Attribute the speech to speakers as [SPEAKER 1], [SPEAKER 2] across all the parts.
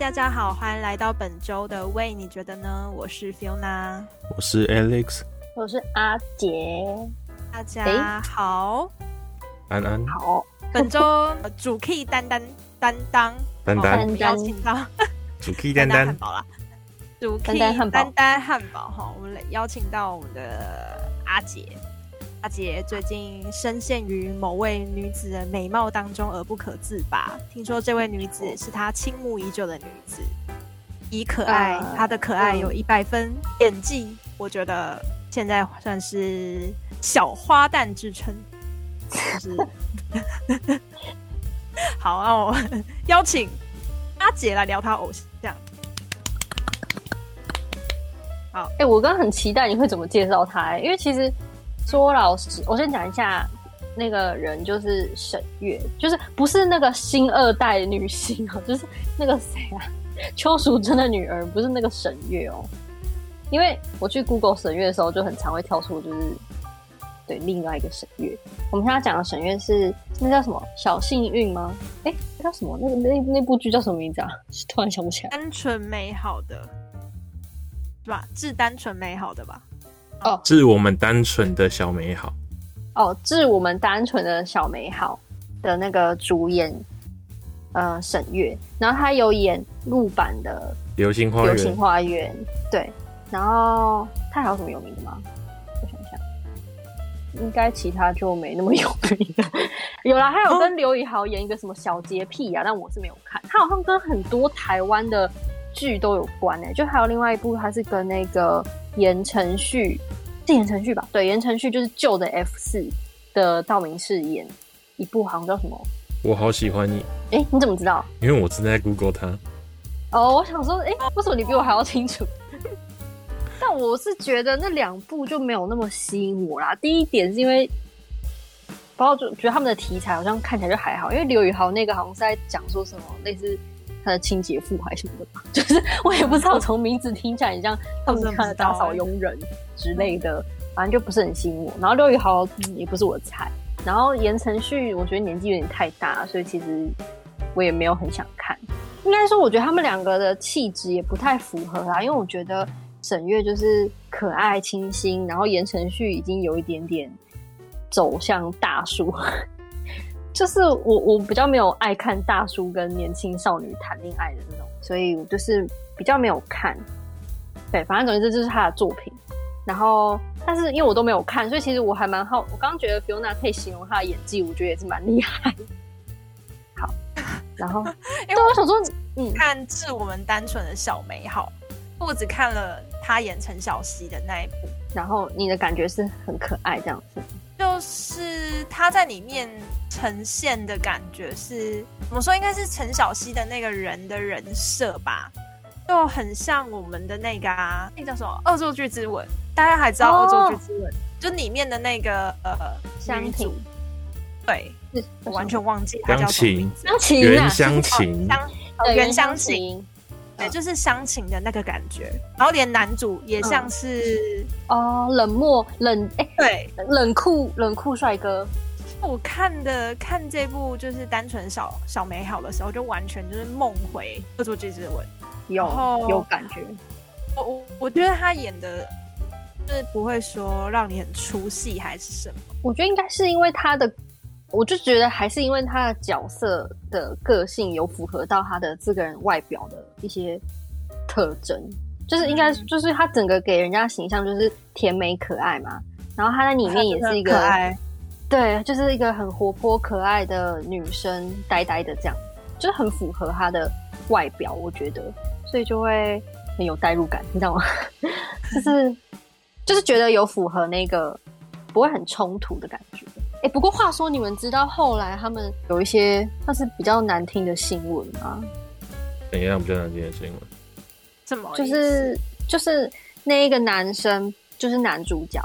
[SPEAKER 1] 嗨，大家好，欢迎来到本周的喂，你觉得呢？我是 Fiona，
[SPEAKER 2] 我是 Alex，
[SPEAKER 3] 我是阿杰，
[SPEAKER 1] 大家好，
[SPEAKER 2] 安安。
[SPEAKER 3] 好。
[SPEAKER 1] 本周主 key 担担担当，
[SPEAKER 2] 担当。
[SPEAKER 1] 邀请到。
[SPEAKER 2] 主 key 担当
[SPEAKER 1] 汉堡啦，主 key 担担汉堡哈，我们来邀请到我们的阿杰。阿杰最近深陷于某位女子的美貌当中而不可自拔。听说这位女子是他倾慕已久的女子，以可爱，呃、她的可爱有一百分，嗯、演技我觉得现在算是小花旦之称。就是 好，那我邀请阿杰来聊他偶像。
[SPEAKER 3] 好，哎、欸，我刚刚很期待你会怎么介绍他，因为其实。说老实，我先讲一下，那个人就是沈月，就是不是那个新二代女星啊，就是那个谁啊，邱淑贞的女儿，不是那个沈月哦。因为我去 Google 沈月的时候，就很常会跳出，就是对另外一个沈月。我们现在讲的沈月是那叫什么？小幸运吗？哎，那叫什么？那个那那部剧叫什么名字啊？突然想不起来。
[SPEAKER 1] 单纯美好的，是吧？是单纯美好的吧？
[SPEAKER 2] 哦，致我们单纯的小美好。
[SPEAKER 3] 哦，致我们单纯的小美好的那个主演，呃，沈月，然后他有演陆版的《
[SPEAKER 2] 流星花园》。流
[SPEAKER 3] 星花园，对。然后他还有什么有名的吗？我想想，应该其他就没那么有名的。有啦，还有跟刘以豪演一个什么小洁癖啊，但我是没有看。他好像跟很多台湾的剧都有关诶、欸，就还有另外一部，他是跟那个。言承旭是言承旭吧？对，言承旭就是旧的 F 四的道明寺演一部，好像叫什么？
[SPEAKER 2] 我好喜欢你。
[SPEAKER 3] 哎、欸，你怎么知道？
[SPEAKER 2] 因为我正在 Google 他。
[SPEAKER 3] 哦，我想说，哎、欸，为什么你比我还要清楚？但我是觉得那两部就没有那么吸引我啦。第一点是因为，包括就觉得他们的题材好像看起来就还好，因为刘宇豪那个好像是在讲说什么类似。他的清洁妇还是什么的吧，就是我也不知道，从名字听起来很像他们看的打扫佣人之类的，反正就不是很吸引我。然后刘宇豪也不是我的菜，然后言承旭我觉得年纪有点太大，所以其实我也没有很想看。应该说，我觉得他们两个的气质也不太符合啦，因为我觉得沈月就是可爱清新，然后言承旭已经有一点点走向大叔。就是我，我比较没有爱看大叔跟年轻少女谈恋爱的那种，所以我就是比较没有看。对，反正总之这就是他的作品。然后，但是因为我都没有看，所以其实我还蛮好。我刚刚觉得 Fiona 可以形容他的演技，我觉得也是蛮厉害。好，然后 因为我想说，嗯，
[SPEAKER 1] 看《致我们单纯的小美好》，我只看了他演陈小希的那一部，
[SPEAKER 3] 然后你的感觉是很可爱这样子。
[SPEAKER 1] 就是他在里面呈现的感觉是，怎么说？应该是陈小希的那个人的人设吧，就很像我们的那个啊，那、叫什么《恶作剧之吻》？大家还知道《恶作剧之吻》？就里面的那个呃，
[SPEAKER 3] 湘琴，
[SPEAKER 1] 对，我完全忘记他叫什么名字，
[SPEAKER 3] 湘琴，
[SPEAKER 2] 袁湘琴，
[SPEAKER 1] 袁湘琴。对，就是乡情的那个感觉，然后连男主也像是、
[SPEAKER 3] 嗯、哦，冷漠冷哎，
[SPEAKER 1] 对，
[SPEAKER 3] 冷酷冷酷帅哥。
[SPEAKER 1] 我看的看这部就是单纯小小美好的时候，就完全就是梦回恶作剧之吻，
[SPEAKER 3] 有有感觉。
[SPEAKER 1] 我我我觉得他演的，就是不会说让你很出戏还是什么。
[SPEAKER 3] 我觉得应该是因为他的。我就觉得还是因为他的角色的个性有符合到他的这个人外表的一些特征，就是应该就是他整个给人家的形象就是甜美可爱嘛，然后他在里面也是一个，对，就是一个很活泼可爱的女生，呆呆的这样，就是很符合他的外表，我觉得，所以就会很有代入感，你知道吗？就是就是觉得有符合那个不会很冲突的感觉。哎、欸，不过话说，你们知道后来他们有一些算是比较难听的新闻吗？
[SPEAKER 2] 怎样比较难听的新闻？
[SPEAKER 1] 什么？
[SPEAKER 3] 就是就是那一个男生，就是男主角，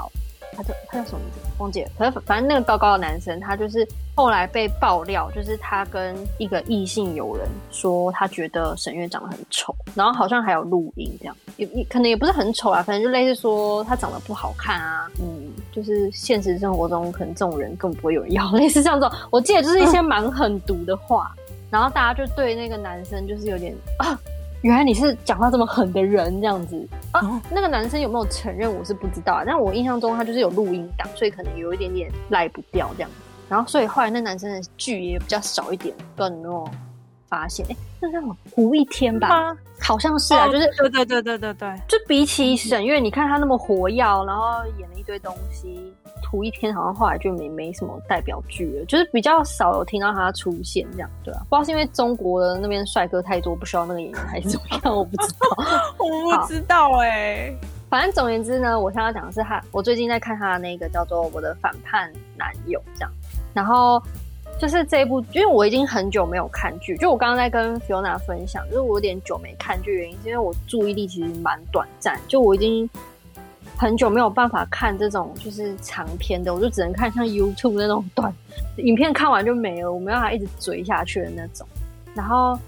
[SPEAKER 3] 他叫他叫什么名字？忘记了。反正反正那个高高的男生，他就是后来被爆料，就是他跟一个异性友人说，他觉得沈月长得很丑，然后好像还有录音这样，也也可能也不是很丑啊，反正就类似说他长得不好看啊，嗯。就是现实生活中，可能这种人更不会有人要，类似像这种，我记得就是一些蛮狠毒的话，嗯、然后大家就对那个男生就是有点啊，原来你是讲话这么狠的人，这样子啊？那个男生有没有承认？我是不知道啊。但我印象中他就是有录音档，所以可能有一点点赖不掉这样。然后所以后来那男生的剧也比较少一点，不知道你有没有发现？哎、欸，那叫什么胡一天吧？啊、好像是啊，就是
[SPEAKER 1] 对对对对对对，
[SPEAKER 3] 就比起沈月，你看他那么活跃，然后演了一堆东西。胡一天好像后来就没没什么代表剧了，就是比较少有听到他出现这样，对啊，不知道是因为中国的那边帅哥太多，不需要那个演员，还是怎么样，我不知道，
[SPEAKER 1] 我不知道哎、欸。
[SPEAKER 3] 反正总言之呢，我想要讲的是他，我最近在看他的那个叫做《我的反叛男友》这样，然后就是这一部，因为我已经很久没有看剧，就我刚刚在跟 Fiona 分享，就是我有点久没看剧，原因是因为我注意力其实蛮短暂，就我已经。很久没有办法看这种就是长篇的，我就只能看像 YouTube 那种短影片，看完就没了，我没办法一直追下去的那种。然后，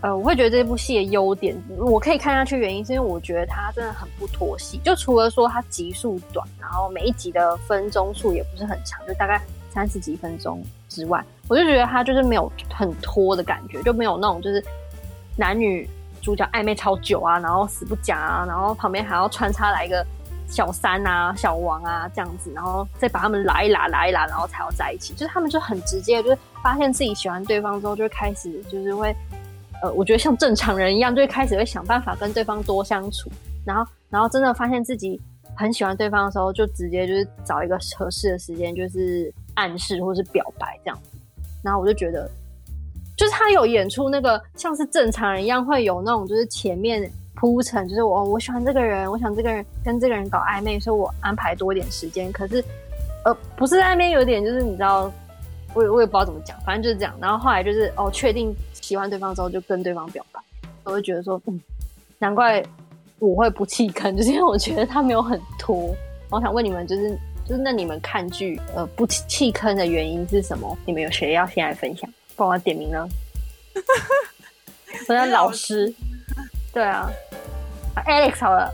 [SPEAKER 3] 呃，我会觉得这部戏的优点，我可以看下去，原因是因为我觉得它真的很不拖戏。就除了说它集数短，然后每一集的分钟数也不是很长，就大概三十几分钟之外，我就觉得他就是没有很拖的感觉，就没有那种就是男女主角暧昧超久啊，然后死不讲啊，然后旁边还要穿插来一个。小三啊，小王啊，这样子，然后再把他们拉一拉，拉一拉，然后才要在一起。就是他们就很直接，就是发现自己喜欢对方之后，就开始就是会，呃，我觉得像正常人一样，就会开始会想办法跟对方多相处。然后，然后真的发现自己很喜欢对方的时候，就直接就是找一个合适的时间，就是暗示或是表白这样子。然后我就觉得，就是他有演出那个像是正常人一样，会有那种就是前面。铺陈就是我我喜欢这个人，我想这个人跟这个人搞暧昧，所以我安排多一点时间。可是，呃，不是在那边有点就是你知道，我也我也不知道怎么讲，反正就是这样。然后后来就是哦，确定喜欢对方之后，就跟对方表白。我就觉得说，嗯，难怪我会不弃坑，就是因为我觉得他没有很拖。我想问你们，就是就是那你们看剧呃不弃坑的原因是什么？你们有谁要先来分享？帮我点名呢？我要老师。对啊。Alex 好了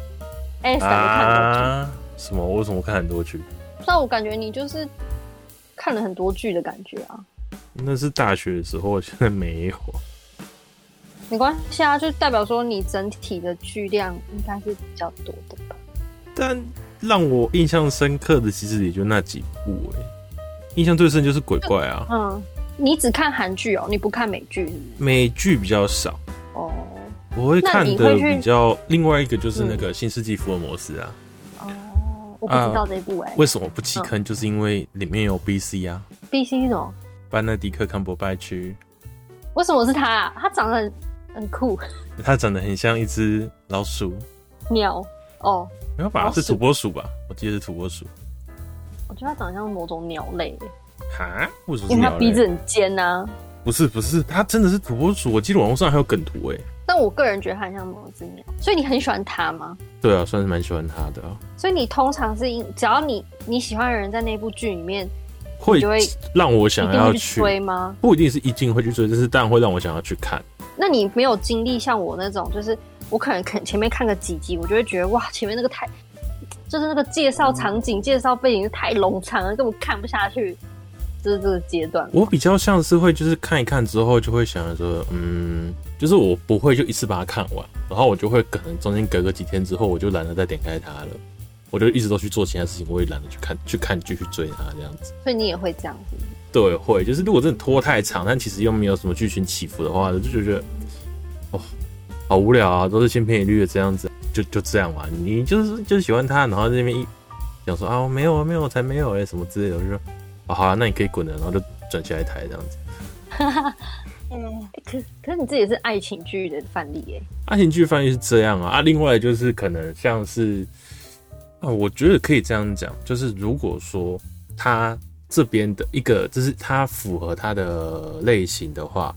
[SPEAKER 3] ，Alex 看很多剧。
[SPEAKER 2] 啊？什么？我为什么看很多剧？
[SPEAKER 3] 不知道，我感觉你就是看了很多剧的感觉啊。
[SPEAKER 2] 那是大学的时候，现在没有。
[SPEAKER 3] 没关系啊，就代表说你整体的剧量应该是比较多的吧。
[SPEAKER 2] 但让我印象深刻的其实也就那几部哎、欸，印象最深就是鬼怪啊。
[SPEAKER 3] 嗯，你只看韩剧哦，你不看美剧？
[SPEAKER 2] 美剧比较少。
[SPEAKER 3] 哦。
[SPEAKER 2] 我会看的比较另外一个就是那个《新世纪福尔摩斯》啊。
[SPEAKER 3] 哦，我不知道这一部哎、欸啊。
[SPEAKER 2] 为什么不弃坑？就是因为里面有 B C 啊。
[SPEAKER 3] B C 是什么？
[SPEAKER 2] 班纳迪克康伯拜区。
[SPEAKER 3] 为什么是他啊？他长得很很酷。
[SPEAKER 2] 他长得很像一只老鼠。
[SPEAKER 3] 鸟哦。
[SPEAKER 2] 没有吧？是土拨鼠吧？我记得是土拨鼠。
[SPEAKER 3] 我觉得他长得像某种鸟类。
[SPEAKER 2] 哈？为什么？
[SPEAKER 3] 因为他鼻子很尖啊。
[SPEAKER 2] 不是不是，他真的是土拨鼠。我记得网络上还有梗图哎。
[SPEAKER 3] 但我个人觉得他很像某只鸟，所以你很喜欢他吗？
[SPEAKER 2] 对啊，算是蛮喜欢他的啊。
[SPEAKER 3] 所以你通常是因只要你你喜欢的人在那部剧里面，
[SPEAKER 2] 会就会让我想要去
[SPEAKER 3] 追吗？
[SPEAKER 2] 不一定是一定会去追，但是当然会让我想要去看。
[SPEAKER 3] 那你没有经历像我那种，就是我可能看前面看个几集，我就会觉得哇，前面那个太就是那个介绍场景、嗯、介绍背景太冗长了，根本看不下去。就是这个阶段，
[SPEAKER 2] 我比较像是会就是看一看之后就会想着说，嗯，就是我不会就一次把它看完，然后我就会可能中间隔个几天之后，我就懒得再点开它了，我就一直都去做其他事情，我也懒得去看去看继续追它这样子。
[SPEAKER 3] 所以你也会这样子？
[SPEAKER 2] 对，会。就是如果真的拖太长，但其实又没有什么剧情起伏的话，就觉得哦，好无聊啊，都是千篇一律的这样子，就就这样嘛。你就是就是喜欢他，然后在那边一讲说啊，我没有啊，没有，才没有哎、欸，什么之类的，我就说。哦、好啊，那你可以滚了，然后就转下一台这样子。
[SPEAKER 3] 嗯，可可是你自己是爱情剧的范例耶？
[SPEAKER 2] 爱情剧范例是这样啊啊，另外就是可能像是啊，我觉得可以这样讲，就是如果说他这边的一个，就是他符合他的类型的话，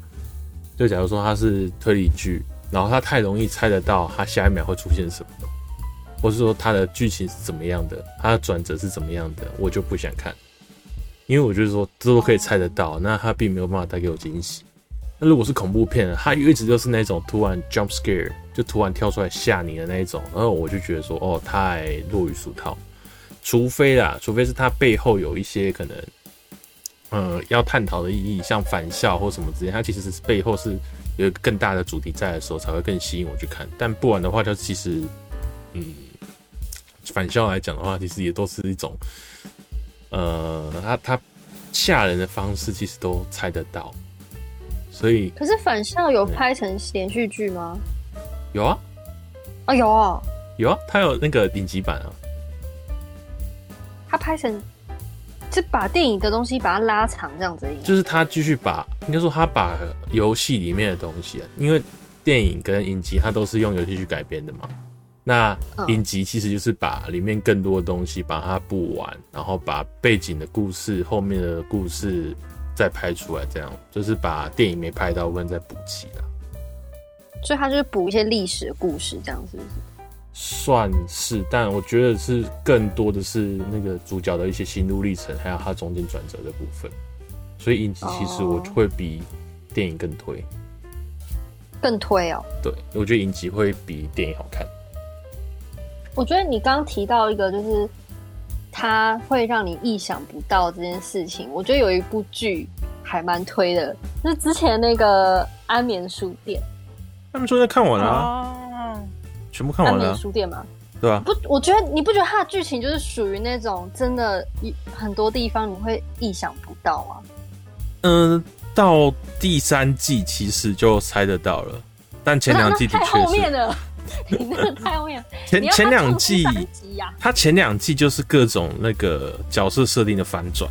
[SPEAKER 2] 就假如说他是推理剧，然后他太容易猜得到他下一秒会出现什么，或是说他的剧情是怎么样的，他的转折是怎么样的，我就不想看。因为我觉得说这都可以猜得到，那他并没有办法带给我惊喜。那如果是恐怖片，他一直都是那种突然 jump scare，就突然跳出来吓你的那一种，然后我就觉得说，哦，太落于俗套。除非啦，除非是他背后有一些可能，呃，要探讨的意义，像返校或什么之类，他其实是背后是有更大的主题在的时候，才会更吸引我去看。但不然的话，就其实，嗯，反校来讲的话，其实也都是一种，呃，他他吓人的方式，其实都猜得到。所以，
[SPEAKER 3] 可是返校有拍成连续剧吗？
[SPEAKER 2] 有啊，
[SPEAKER 3] 啊有啊，
[SPEAKER 2] 有啊，他有那个顶级版啊。
[SPEAKER 3] 他拍成是把电影的东西把它拉长这样子，
[SPEAKER 2] 就是他继续把，应该说他把游戏里面的东西啊，因为电影跟影集它都是用游戏去改编的嘛。那影集其实就是把里面更多的东西把它补完，然后把背景的故事、后面的故事。再拍出来，这样就是把电影没拍到，部分再补齐了。
[SPEAKER 3] 所以他就是补一些历史的故事，这样是不是？
[SPEAKER 2] 算是，但我觉得是更多的是那个主角的一些心路历程，还有他中间转折的部分。所以影集其实我会比电影更推，
[SPEAKER 3] 更推哦。
[SPEAKER 2] 对，我觉得影集会比电影好看。
[SPEAKER 3] 我觉得你刚刚提到一个就是。它会让你意想不到这件事情。我觉得有一部剧还蛮推的，就是之前那个《安眠书店》。
[SPEAKER 2] 他们说在看完了，啊，哦，全部看完了。
[SPEAKER 3] 书店吗？
[SPEAKER 2] 对啊？
[SPEAKER 3] 不，我觉得你不觉得它的剧情就是属于那种真的，很多地方你会意想不到吗？
[SPEAKER 2] 嗯，到第三季其实就猜得到了，但前两季的确是。太后面了。
[SPEAKER 3] 你那个太后面，
[SPEAKER 2] 前前两季，他前两季就是各种那个角色设定的反转，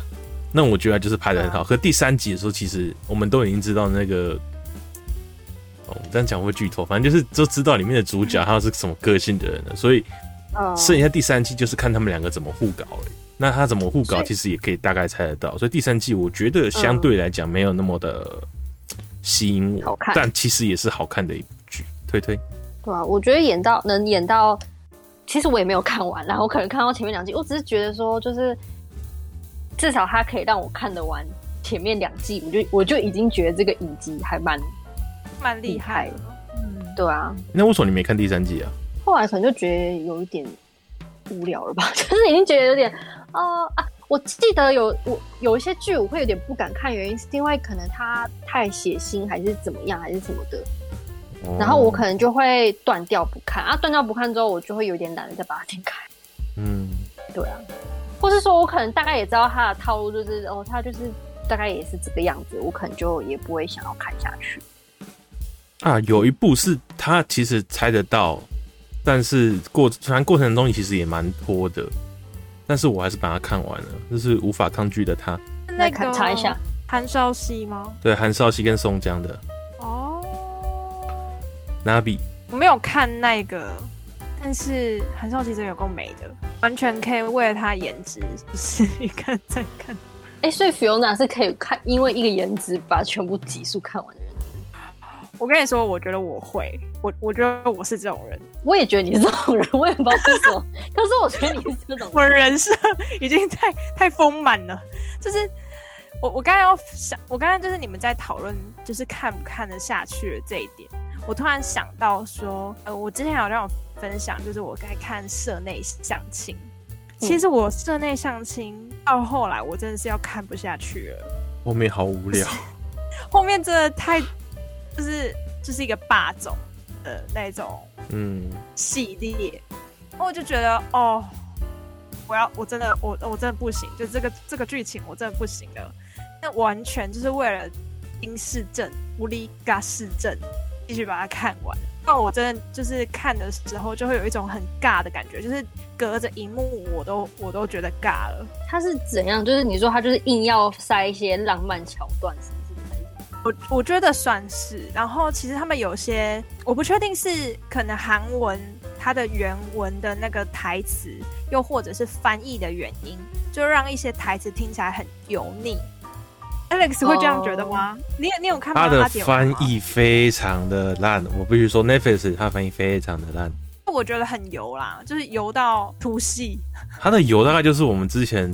[SPEAKER 2] 那我觉得就是拍的很好。可第三集的时候，其实我们都已经知道那个，哦，这样讲会剧透，反正就是都知道里面的主角他是什么个性的人了，所以剩下第三季就是看他们两个怎么互搞了。那他怎么互搞，其实也可以大概猜得到。所以第三季我觉得相对来讲没有那么的吸引我，但其实也是好看的一部剧，推推。
[SPEAKER 3] 对啊，我觉得演到能演到，其实我也没有看完，然后我可能看到前面两季，我只是觉得说，就是至少他可以让我看得完前面两季，我就我就已经觉得这个影集还蛮
[SPEAKER 1] 蛮厉害的。
[SPEAKER 3] 嗯，对啊。
[SPEAKER 2] 那为什么你没看第三季啊？
[SPEAKER 3] 后来可能就觉得有一点无聊了吧，就是已经觉得有点呃啊，我记得有我有一些剧我会有点不敢看，原因是因为可能它太血腥，还是怎么样，还是什么的。然后我可能就会断掉不看啊，断掉不看之后，我就会有点懒得再把它点开。
[SPEAKER 2] 嗯，
[SPEAKER 3] 对啊，或是说我可能大概也知道他的套路，就是哦，他就是大概也是这个样子，我可能就也不会想要看下去。
[SPEAKER 2] 啊，有一部是他其实猜得到，但是过反正过程中其实也蛮拖的，但是我还是把它看完了，就是无法抗拒的他。
[SPEAKER 3] 那个查一下，
[SPEAKER 1] 韩少熙吗？
[SPEAKER 2] 对，韩少熙跟宋江的。Nabi，
[SPEAKER 1] 我没有看那个，但是韩少熙真有够美的，完全可以为了他颜值，就是一看再看。
[SPEAKER 3] 哎、欸，所以 Fiona 是可以看，因为一个颜值把全部集数看完的人。
[SPEAKER 1] 我跟你说，我觉得我会，我我觉得我是这种人，
[SPEAKER 3] 我也觉得你是这种人，我也不知道为什么，可是我觉得你是这种人，
[SPEAKER 1] 我的人设已经太太丰满了，就是我我刚才要想，我刚才就是你们在讨论，就是看不看得下去的这一点。我突然想到说，呃，我之前有让我分享，就是我在看社内相亲。其实我社内相亲到后来，我真的是要看不下去了。
[SPEAKER 2] 后面好无聊，
[SPEAKER 1] 后面真的太就是就是一个霸总的那种嗯系列，嗯、我就觉得哦，我要我真的我我真的不行，就这个这个剧情我真的不行了。那完全就是为了金世正、无力嘎市症。继续把它看完，那我真的就是看的时候就会有一种很尬的感觉，就是隔着荧幕我都我都觉得尬了。
[SPEAKER 3] 他是怎样？就是你说他就是硬要塞一些浪漫桥段？
[SPEAKER 1] 我我觉得算是。然后其实他们有些我不确定是可能韩文它的原文的那个台词，又或者是翻译的原因，就让一些台词听起来很油腻。Alex 会这样觉得吗？Oh, 你你有看到？
[SPEAKER 2] 他的翻译非常的烂，我必须说，Netflix 他翻译非常的烂。
[SPEAKER 1] 我觉得很油啦，就是油到出戏。
[SPEAKER 2] 他的油大概就是我们之前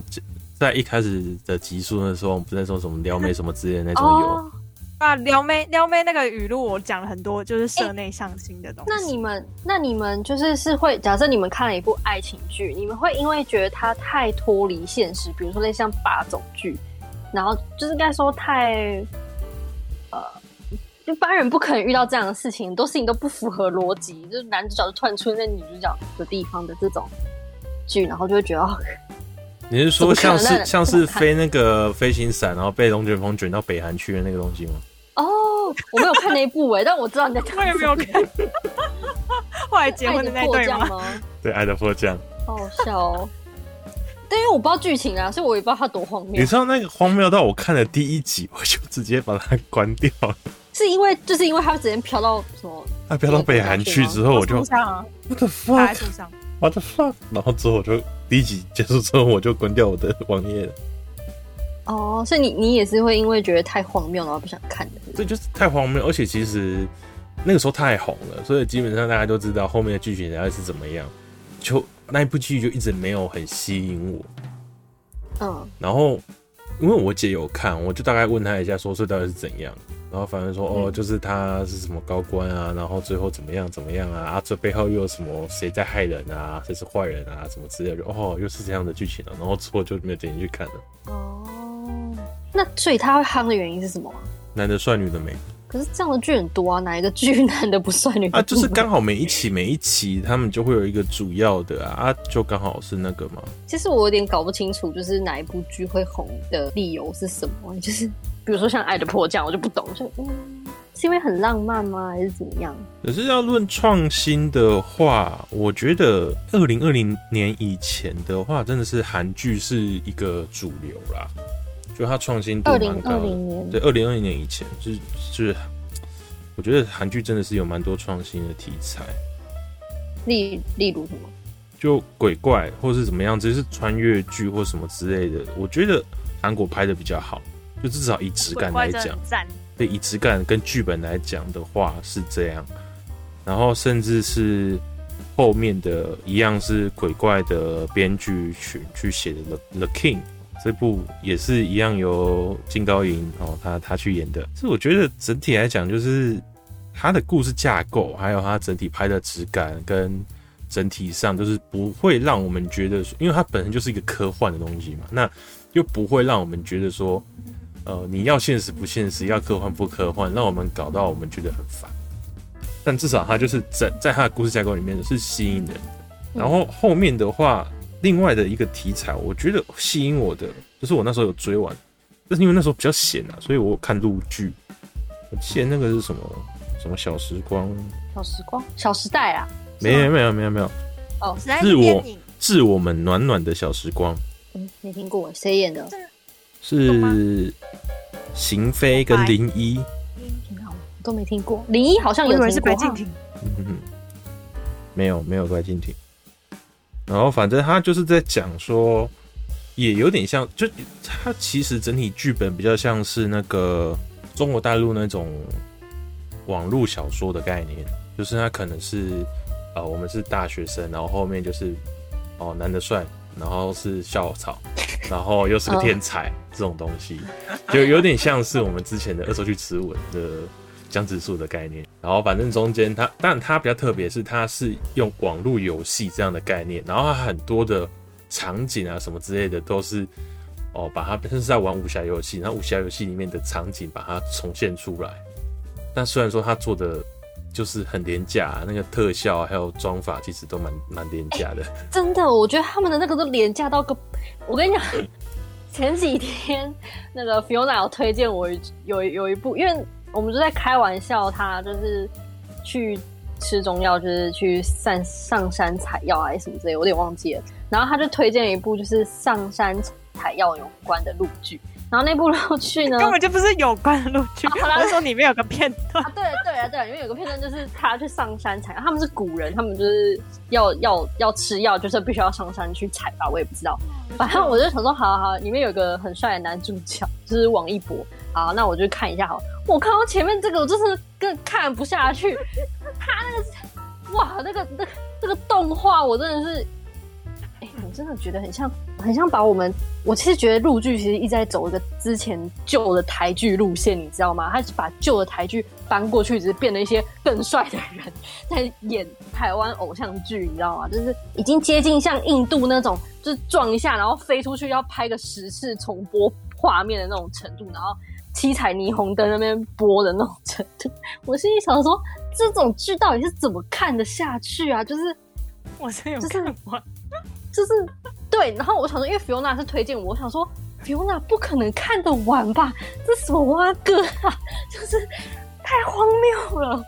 [SPEAKER 2] 在一开始的集数的时候，我们不是在说什么撩妹什么之类的那种油。Oh,
[SPEAKER 1] 啊，撩妹撩妹那个语录我讲了很多，就是社内相亲的东西。欸，
[SPEAKER 3] 那你们那你们就是是会假设你们看了一部爱情剧，你们会因为觉得它太脱离现实，比如说类似像霸总剧。然后就是应该说太，呃，一般人不可能遇到这样的事情，很多事情都不符合逻辑，就是男主角就突然出现在女主角的地方的这种剧，然后就会觉得哦。
[SPEAKER 2] 你是说像是像是飞那个飞行伞，然后被龙卷风卷到北韩去的那个东西吗？
[SPEAKER 3] 哦，我没有看那一部哎，但我知道你在看。
[SPEAKER 1] 我也没有看。后来结婚的那对吗？
[SPEAKER 2] 对，爱的迫降。
[SPEAKER 3] 好笑哦。但因为我不知道剧情啊，所以我也不知道它多荒谬。
[SPEAKER 2] 你知道那个荒谬到我看了第一集，我就直接把它关掉了。
[SPEAKER 3] 是因为就是因为它直接飘到什么？
[SPEAKER 2] 它飘到北韩去之后，我就。我的 fuck！我的 fuck！然后之后我就。第一集结束之后，我就关掉我的网页了。
[SPEAKER 3] 哦，所以你你也是会因为觉得太荒谬，然后不想看的。
[SPEAKER 2] 这就是太荒谬，而且其实那个时候太红了，所以基本上大家都知道后面的剧情大概是怎么样。就那一部剧就一直没有很吸引我。嗯。然后因为我姐有看，我就大概问她一下，说这到底是怎样。然后反正说哦，就是他是什么高官啊，然后最后怎么样怎么样啊？啊，这背后又有什么谁在害人啊？谁是坏人啊？什么之类的？哦，又是这样的剧情了。然后之后就没有点进去看了。
[SPEAKER 3] 哦，那所以他会夯的原因是什么？
[SPEAKER 2] 男的帅，女的美。
[SPEAKER 3] 可是这样的剧很多啊，哪一个剧男的不帅，女的
[SPEAKER 2] 啊？就是刚好每一期每一期他们就会有一个主要的啊，啊就刚好是那个嘛。
[SPEAKER 3] 其实我有点搞不清楚，就是哪一部剧会红的理由是什么？就是。比如说像《爱的迫降》，我就不懂，就嗯，是因为很浪漫吗，还是怎么样？
[SPEAKER 2] 可是要论创新的话，我觉得二零二零年以前的话，真的是韩剧是一个主流啦。就它创新度蛮高的。二零二零年，对，二零二零年以前，就是就是，我觉得韩剧真的是有蛮多创新的题材。
[SPEAKER 3] 例例如什么？
[SPEAKER 2] 就鬼怪，或是怎么样，只是穿越剧或什么之类的。我觉得韩国拍的比较好。就至少以质感来讲，对，以质感跟剧本来讲的话是这样，然后甚至是后面的一样是鬼怪的编剧群去写的《The The King》这部也是一样由金高银哦他他去演的，所以我觉得整体来讲就是他的故事架构，还有他整体拍的质感跟整体上就是不会让我们觉得，因为它本身就是一个科幻的东西嘛，那又不会让我们觉得说。呃，你要现实不现实，要科幻不科幻，让我们搞到我们觉得很烦。但至少他就是在在他的故事架构里面是吸引人的。然后后面的话，另外的一个题材，我觉得吸引我的，就是我那时候有追完，但是因为那时候比较闲啊，所以我看陆剧。我记得那个是什么什么小时光，
[SPEAKER 3] 小时光，小时代啊？
[SPEAKER 2] 没有没有没有没有
[SPEAKER 3] 哦，
[SPEAKER 2] 是我致我们暖暖的小时光。
[SPEAKER 3] 嗯，没听过，谁演的？
[SPEAKER 2] 是邢菲跟林一，
[SPEAKER 3] 我都没听过。林一好像有听过，是白敬亭。
[SPEAKER 2] 嗯哼，没有没有白敬亭。然后反正他就是在讲说，也有点像，就他其实整体剧本比较像是那个中国大陆那种网络小说的概念，就是他可能是呃我们是大学生，然后后面就是哦男的帅，然后是校草。然后又是个天才这种东西就有点像是我们之前的《恶作剧之吻》的江直树的概念。然后反正中间它，但它比较特别是它是用网络游戏这样的概念，然后它很多的场景啊什么之类的都是哦，把它本身是在玩武侠游戏，然后武侠游戏里面的场景把它重现出来。但虽然说他做的。就是很廉价，那个特效还有装法其实都蛮蛮廉价的。
[SPEAKER 3] 真的，我觉得他们的那个都廉价到个，我跟你讲，前几天那个 Fiona 有推荐我有有一部，因为我们就在开玩笑，他就是去吃中药，就是去上上山采药还是什么之类，我有点忘记了。然后他就推荐一部就是上山采药有关的录剧。然后那部陆剧呢，
[SPEAKER 1] 根本就不是有关的陆剧。好啦，说里面有个片段。
[SPEAKER 3] 啊，对对啊，对啊，里面有个片段就是他去上山采药，他们是古人，他们就是要要要吃药，就是必须要上山去采吧，我也不知道。反正我就想说，好好好，里面有个很帅的男主角，就是王一博。啊，那我就看一下好。我看到前面这个，我就是更看不下去。他那个，哇，那个那个这个动画，我真的是。哎、欸，我真的觉得很像，很像把我们。我其实觉得陆剧其实一直在走一个之前旧的台剧路线，你知道吗？他是把旧的台剧搬过去，只是变了一些更帅的人在演台湾偶像剧，你知道吗？就是已经接近像印度那种，就是撞一下然后飞出去要拍个十次重播画面的那种程度，然后七彩霓虹灯那边播的那种程度。我心里想说，这种剧到底是怎么看得下去啊？就是
[SPEAKER 1] 我真有看完，
[SPEAKER 3] 就是、对。然后我想说，因为 Fiona 是推荐我，我想说 Fiona 不可能看得完吧？这什么蛙哥啊？就是太荒谬了。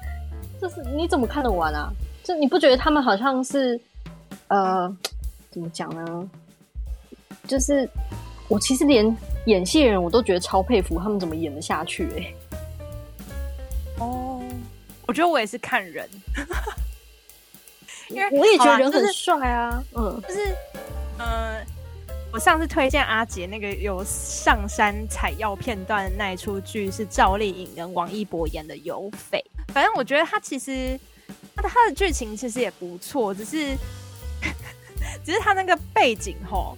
[SPEAKER 3] 就是你怎么看得完啊？就你不觉得他们好像是呃，怎么讲呢？就是我其实连演戏的人我都觉得超佩服，他们怎么演得下去、欸？
[SPEAKER 1] 哦，我觉得我也是看人，因为
[SPEAKER 3] 我也觉得人很帅啊。嗯，
[SPEAKER 1] 就是嗯、呃，我上次推荐阿杰那个有上山采药片段的那一出剧是赵丽颖跟王一博演的《有匪》，反正我觉得他其实。他的他的剧情其实也不错，只是 只是他那个背景吼，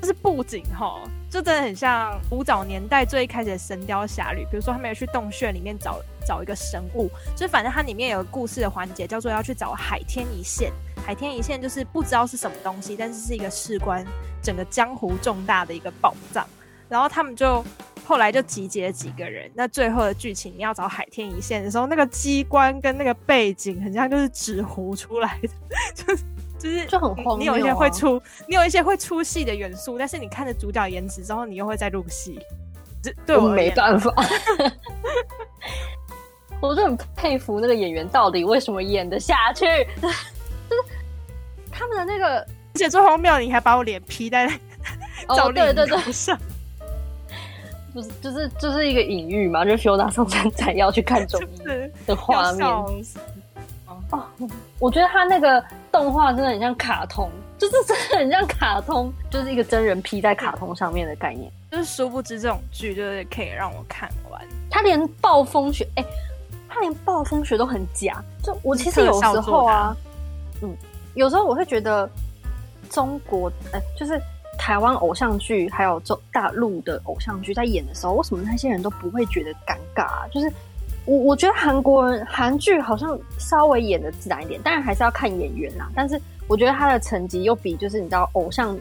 [SPEAKER 1] 就是布景吼，就真的很像古早年代最一开始的《神雕侠侣》。比如说，他们要去洞穴里面找找一个神物，就反正它里面有个故事的环节，叫做要去找海天一线。海天一线就是不知道是什么东西，但是是一个事关整个江湖重大的一个宝藏。然后他们就。后来就集结了几个人，那最后的剧情你要找海天一线的时候，那个机关跟那个背景很像就是纸糊出来的，就就是
[SPEAKER 3] 就很荒谬啊。
[SPEAKER 1] 你有一些会出，你有一些会出戏的元素，但是你看着主角颜值之后，你又会再入戏。这对我，
[SPEAKER 3] 我没办法，我就很佩服那个演员到底为什么演得下去，就 是他们的那个，而
[SPEAKER 1] 且最荒谬，你还把我脸 P 在
[SPEAKER 3] 哦，对对对上。就是就是就是一个隐喻嘛，就是 Fiona 上山采药去看中医的画面。哦，我觉得他那个动画真的很像卡通，就是真的很像卡通，就是一个真人 P 在卡通上面的概念。
[SPEAKER 1] 就是殊不知这种剧就是可以让我看完。
[SPEAKER 3] 他连暴风雪，哎、欸，他连暴风雪都很假。就我其实有时候啊，嗯，有时候我会觉得中国，哎、欸，就是。台湾偶像剧还有中大陆的偶像剧在演的时候，为什么那些人都不会觉得尴尬啊？就是我我觉得韩国人韩剧好像稍微演的自然一点，当然还是要看演员啦。但是我觉得他的成绩又比就是你知道偶像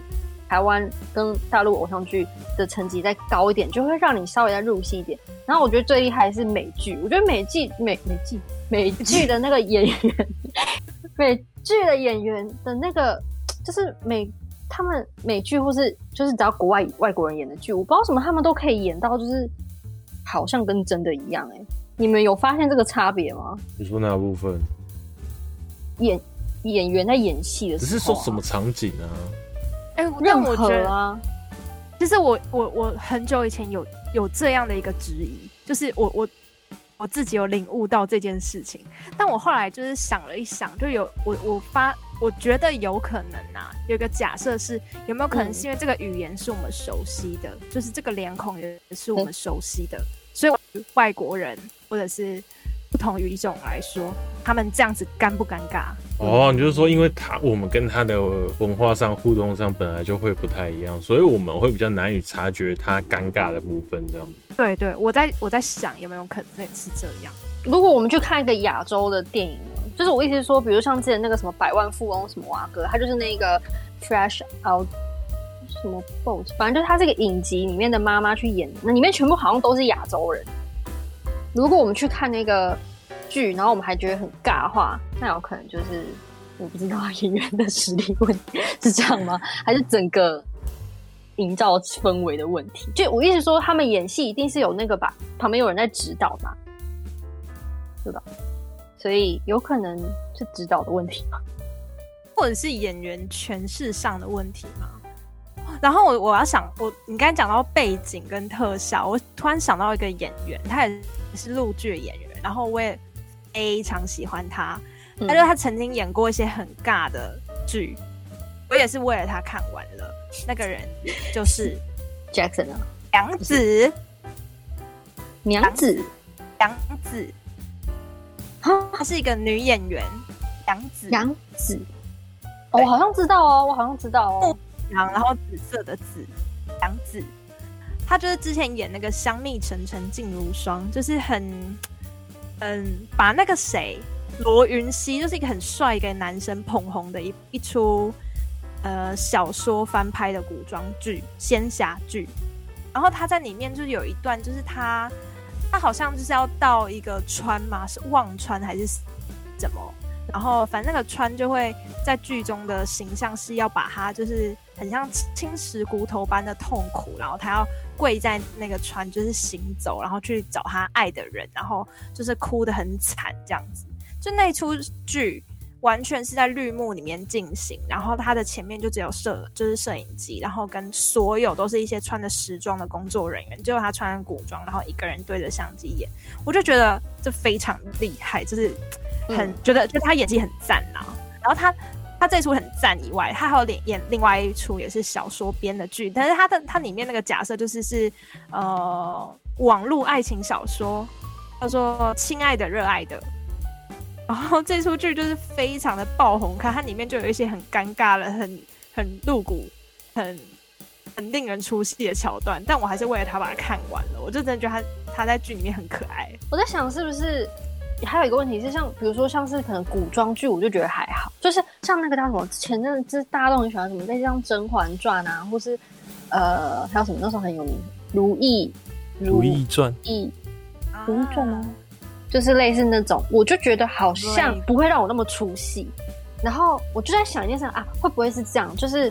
[SPEAKER 3] 台湾跟大陆偶像剧的成绩再高一点，就会让你稍微再入戏一点。然后我觉得最厉害是美剧，我觉得美剧美美剧美剧的那个演员，美剧的演员的那个就是美。他们美剧或是就是只要国外外国人演的剧，我不知道什么他们都可以演到就是好像跟真的一样哎、你们有发现这个差别吗？
[SPEAKER 2] 你说哪部分？
[SPEAKER 3] 演演员在演戏的时候、啊，
[SPEAKER 2] 只是说什么场景啊？
[SPEAKER 1] 哎、欸，让我觉得啊，其实我我我很久以前有有这样的一个质疑，就是我我我自己有领悟到这件事情，但我后来就是想了一想，就有我我发。我觉得有可能啊，有一个假设是有没有可能是因为这个语言是我们熟悉的，嗯、就是这个脸孔也是我们熟悉的，嗯、所以外国人或者是不同语种来说，他们这样子尴不尴尬？
[SPEAKER 2] 哦，你就是说，因为他我们跟他的文化上互动上本来就会不太一样，所以我们会比较难以察觉他尴尬的部分，这样子。
[SPEAKER 1] 对对，我在我在想有没有可能是这样？
[SPEAKER 3] 如果我们去看一个亚洲的电影。就是我意思是说，比如像之前那个什么百万富翁什么蛙哥，他就是那个 Fresh Out 什么 Boat，反正就是他这个影集里面的妈妈去演，那里面全部好像都是亚洲人。如果我们去看那个剧，然后我们还觉得很尬的话，那有可能就是我不知道演员的实力问题是这样吗？还是整个营造氛围的问题？就我意思说，他们演戏一定是有那个吧，旁边有人在指导嘛，对吧？所以有可能是指导的问题吗？
[SPEAKER 1] 或者是演员诠释上的问题吗？然后我我要想，我你刚才讲到背景跟特效，我突然想到一个演员，他也是陆剧的演员，然后我也非常喜欢他。他说他曾经演过一些很尬的剧，我也是为了他看完了。那个人就是
[SPEAKER 3] Jackson 啊，
[SPEAKER 1] 梁子，
[SPEAKER 3] 娘子，
[SPEAKER 1] 梁子。她是一个女演员，杨子。
[SPEAKER 3] 杨紫，哦，我好像知道哦，我好像知道哦。
[SPEAKER 1] 然后，然后紫色的紫，杨紫。他就是之前演那个《香蜜沉沉烬如霜》，就是很，嗯，把那个谁罗云熙，就是一个很帅给男生捧红的一一出，呃，小说翻拍的古装剧仙侠剧。然后他在里面就是有一段，就是他他好像就是要到一个川嘛，是忘川还是怎么？然后反正那个川就会在剧中的形象是要把他就是很像侵蚀骨头般的痛苦，然后他要跪在那个川就是行走，然后去找他爱的人，然后就是哭得很惨这样子。就那出剧完全是在绿幕里面进行，然后他的前面就只有摄就是摄影机，然后跟所有都是一些穿着时装的工作人员，只有他穿古装，然后一个人对着相机演，我就觉得这非常厉害，就是。很觉得，就他演技很赞呐、啊。然后他他这出很赞以外，他还有演演另外一出也是小说编的剧，但是他的他里面那个假设就是是呃网络爱情小说，他说亲爱的热爱的。然后这出剧就是非常的爆红，看它里面就有一些很尴尬的、很很露骨、很很令人出戏的桥段，但我还是为了他把它看完了。我就真的觉得他他在剧里面很可爱。
[SPEAKER 3] 我在想是不是？还有一个问题是像，像比如说，像是可能古装剧，我就觉得还好。就是像那个叫什么，前阵子大家都很喜欢什么，类似像《甄嬛传》啊，或是呃，还有什么那时候很有名《如懿》《
[SPEAKER 2] 如懿传》
[SPEAKER 3] 懿《如懿传》吗？就是类似那种，我就觉得好像不会让我那么出戏。然后我就在想一件事啊，会不会是这样？就是。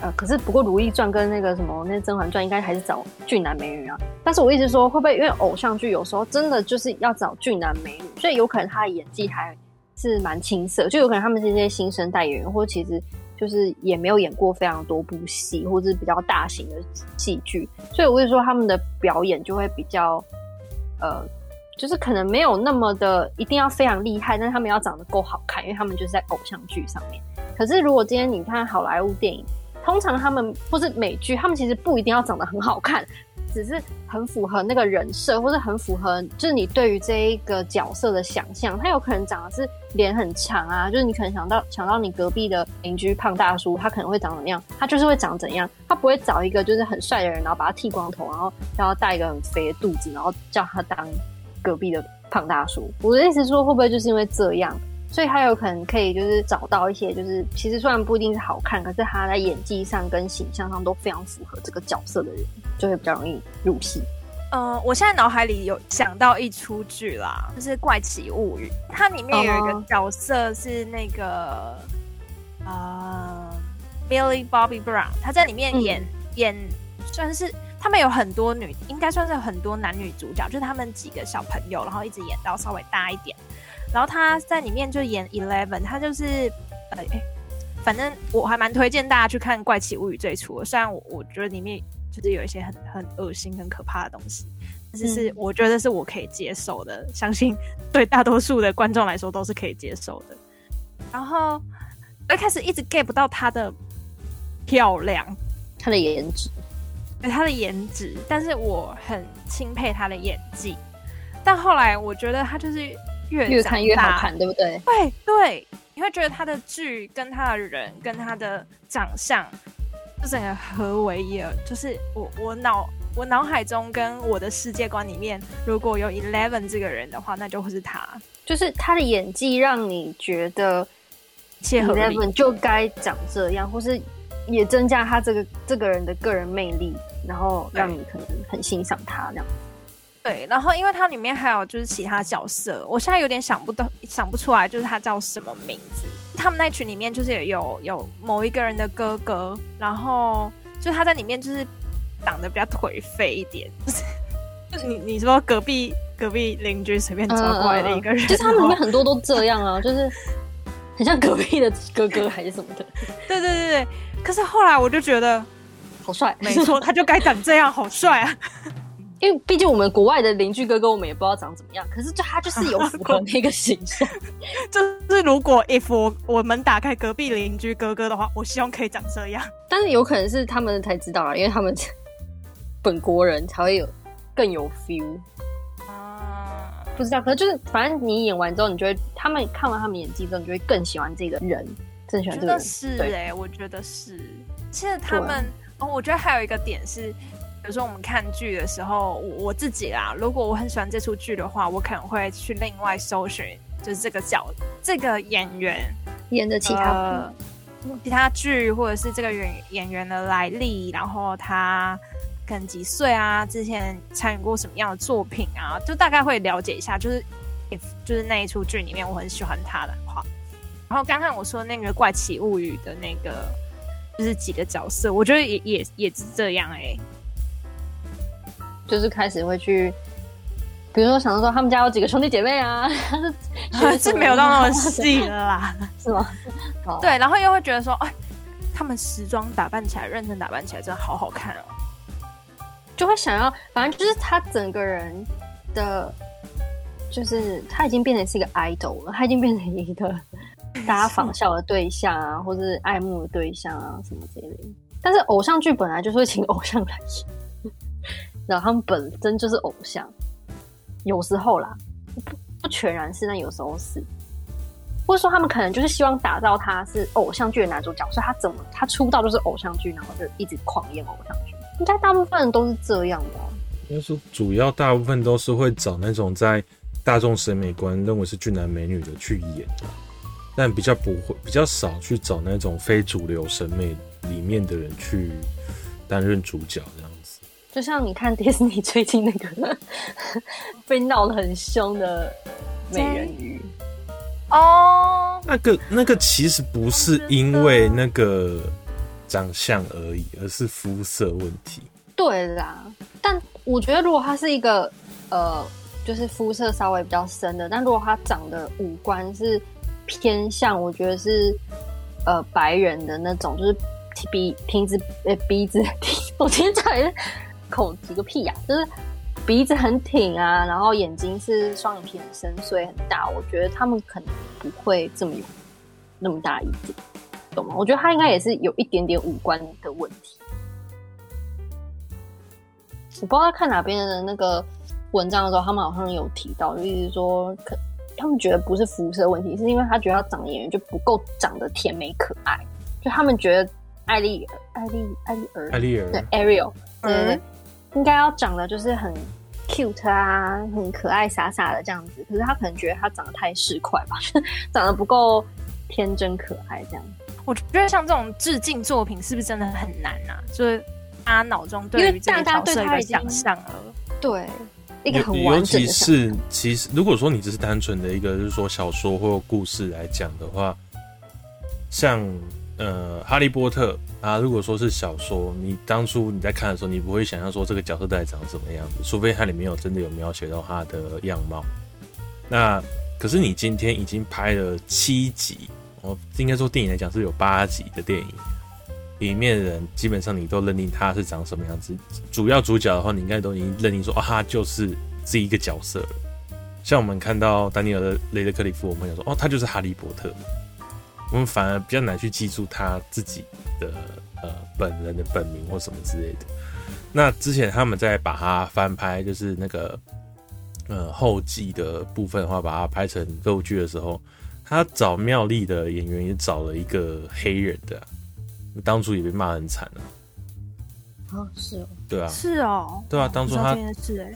[SPEAKER 3] 呃，可是不过《如懿传》跟那个什么那《甄嬛传》应该还是找俊男美女啊。但是我一直说会不会因为偶像剧有时候真的就是要找俊男美女，所以有可能他的演技还是蛮青涩，就有可能他们这些新生代演员，或者其实就是也没有演过非常多部戏，或者是比较大型的戏剧，所以我会说他们的表演就会比较呃，就是可能没有那么的一定要非常厉害，但是他们要长得够好看，因为他们就是在偶像剧上面。可是如果今天你看好莱坞电影。通常他们或是美剧，他们其实不一定要长得很好看，只是很符合那个人设，或是很符合就是你对于这一个角色的想象。他有可能长得是脸很长啊，就是你可能想到想到你隔壁的邻居胖大叔，他可能会长怎样？他就是会长怎样？他不会找一个就是很帅的人，然后把他剃光头，然后叫他带一个很肥的肚子，然后叫他当隔壁的胖大叔。我的意思说，会不会就是因为这样？所以他有可能可以就是找到一些，就是其实虽然不一定是好看，可是他在演技上跟形象上都非常符合这个角色的人，就会比较容易入戏。
[SPEAKER 1] 嗯、呃，我现在脑海里有想到一出剧啦，就是《怪奇物语》，它里面有一个角色是那个啊、uh, Millie Bobby Brown，他在里面演、嗯、演算是他们有很多女，应该算是很多男女主角，就是他们几个小朋友，然后一直演到稍微大一点。然后他在里面就演 Eleven，他就是呃，反正我还蛮推荐大家去看《怪奇物语》这一出。虽然我我觉得里面就是有一些很很恶心、很可怕的东西，但是是我觉得是我可以接受的，嗯、相信对大多数的观众来说都是可以接受的。然后一开始一直 get 不到她的漂亮，
[SPEAKER 3] 她的颜值，
[SPEAKER 1] 对她的颜值，但是我很钦佩他的演技。但后来我觉得他就是。越，
[SPEAKER 3] 越看越好看，对不对？
[SPEAKER 1] 对对，你会觉得他的剧跟他的人跟他的长相，就整个合为一了。就是我我脑我脑海中跟我的世界观里面，如果有 Eleven 这个人的话，那就会是他。
[SPEAKER 3] 就是他的演技让你觉得 Eleven 就该长这样，或是也增加他这个这个人的个人魅力，然后让你可能很欣赏他这样。
[SPEAKER 1] 对，然后因为它里面还有就是其他角色，我现在有点想不到、想不出来，就是他叫什么名字。他们那群里面就是有有，有某一个人的哥哥，然后就他在里面就是长得比较颓废一点，就是你你说隔壁隔壁邻居随便抓过来的一个人，
[SPEAKER 3] 嗯、就是他们里面很多都这样啊，就是很像隔壁的哥哥还是什么的。
[SPEAKER 1] 对对对对，可是后来我就觉得
[SPEAKER 3] 好帅，
[SPEAKER 1] 没错，他就该长这样，好帅啊。
[SPEAKER 3] 因为毕竟我们国外的邻居哥哥，我们也不知道长怎么样。可是就他就是有符合那个形象。
[SPEAKER 1] 就是如果 if 我我们打开隔壁邻居哥哥的话，我希望可以长这样。
[SPEAKER 3] 但是有可能是他们才知道啊，因为他们本国人才会有更有 feel 啊。不知道，可是就是反正你演完之后，你就会他们看完他们演技之后，你就会更喜欢这个人，更喜欢这个人。
[SPEAKER 1] 是哎、欸，我觉得是。其实他们哦，我觉得还有一个点是。比如说我们看剧的时候，我我自己啦，如果我很喜欢这出剧的话，我可能会去另外搜寻，就是这个角这个演员
[SPEAKER 3] 演的其他、
[SPEAKER 1] 呃、其他剧，或者是这个演演员的来历，然后他可能几岁啊，之前参与过什么样的作品啊，就大概会了解一下。就是，if,，就是那一出剧里面，我很喜欢他的话。然后刚刚我说那个《怪奇物语》的那个，就是几个角色，我觉得也也也是这样哎、欸，
[SPEAKER 3] 就是开始会去，比如说想到说他们家有几个兄弟姐妹啊，
[SPEAKER 1] 是是没有到那么细了啦，
[SPEAKER 3] 是吗？
[SPEAKER 1] 对，然后又会觉得说，哎，他们时装打扮起来，认真打扮起来，真的好好看哦，
[SPEAKER 3] 就会想要，反正就是他整个人的，就是他已经变成是一个 idol 了，他已经变成一个。大家仿效的对象啊，或者是爱慕的对象啊，什么之类的。但是偶像剧本来就是会请偶像来演，然后他们本身就是偶像，有时候啦，不不全然是，但有时候是，或者说他们可能就是希望打造他是偶像剧的男主角，所以他怎么他出道就是偶像剧，然后就一直狂演偶像剧。应该大部分人都是这样的。
[SPEAKER 2] 应该说，主要大部分都是会找那种在大众审美观认为是俊男美女的去演。但比较不会，比较少去找那种非主流审美里面的人去担任主角这样子。
[SPEAKER 3] 就像你看迪士尼最近那个被闹得很凶的美人鱼
[SPEAKER 1] 哦，
[SPEAKER 2] 那个那个其实不是因为那个长相而已，而是肤色问题。
[SPEAKER 3] 对啦，但我觉得如果他是一个呃，就是肤色稍微比较深的，但如果他长得五官是。偏向我觉得是，呃，白人的那种，就是鼻鼻子呃鼻子，我今天才口急个屁呀，就是鼻子很挺啊，然后眼睛是双眼皮很深邃很大，我觉得他们可能不会这么有那么大意见，懂吗？我觉得他应该也是有一点点五官的问题。我不知道他看哪边的那个文章的时候，他们好像有提到，就意思说可。他们觉得不是肤色问题，是因为他觉得他长的演员就不够长得甜美可爱。就他们觉得艾丽、艾丽、艾丽儿、
[SPEAKER 2] 艾丽儿
[SPEAKER 3] 对 Ariel，对对对，应该要长得就是很 cute 啊，很可爱、傻傻的这样子。可是他可能觉得他长得太市侩吧，长得不够天真可爱这样。
[SPEAKER 1] 我觉得像这种致敬作品，是不是真的很难啊？就是他脑中对于这个角色的想象了，
[SPEAKER 3] 对。
[SPEAKER 2] 尤其是，其实如果说你只是单纯的一个，就是说小说或故事来讲的话，像呃《哈利波特》啊，如果说是小说，你当初你在看的时候，你不会想象说这个角色到底长什么样子，除非它里面有真的有描写到他的样貌。那可是你今天已经拍了七集，哦，应该说电影来讲是有八集的电影。里面的人基本上你都认定他是长什么样子，主要主角的话，你应该都已经认定说，啊，他就是这一个角色了。像我们看到丹尼尔的雷德克里夫，我们想说，哦，他就是哈利波特。我们反而比较难去记住他自己的呃本人的本名或什么之类的。那之前他们在把它翻拍，就是那个呃后记的部分的话，把它拍成歌舞剧的时候，他找妙丽的演员也找了一个黑人的。当初也被骂很惨了，
[SPEAKER 3] 啊，是哦，
[SPEAKER 2] 对啊，
[SPEAKER 1] 是哦，
[SPEAKER 2] 对啊，当初他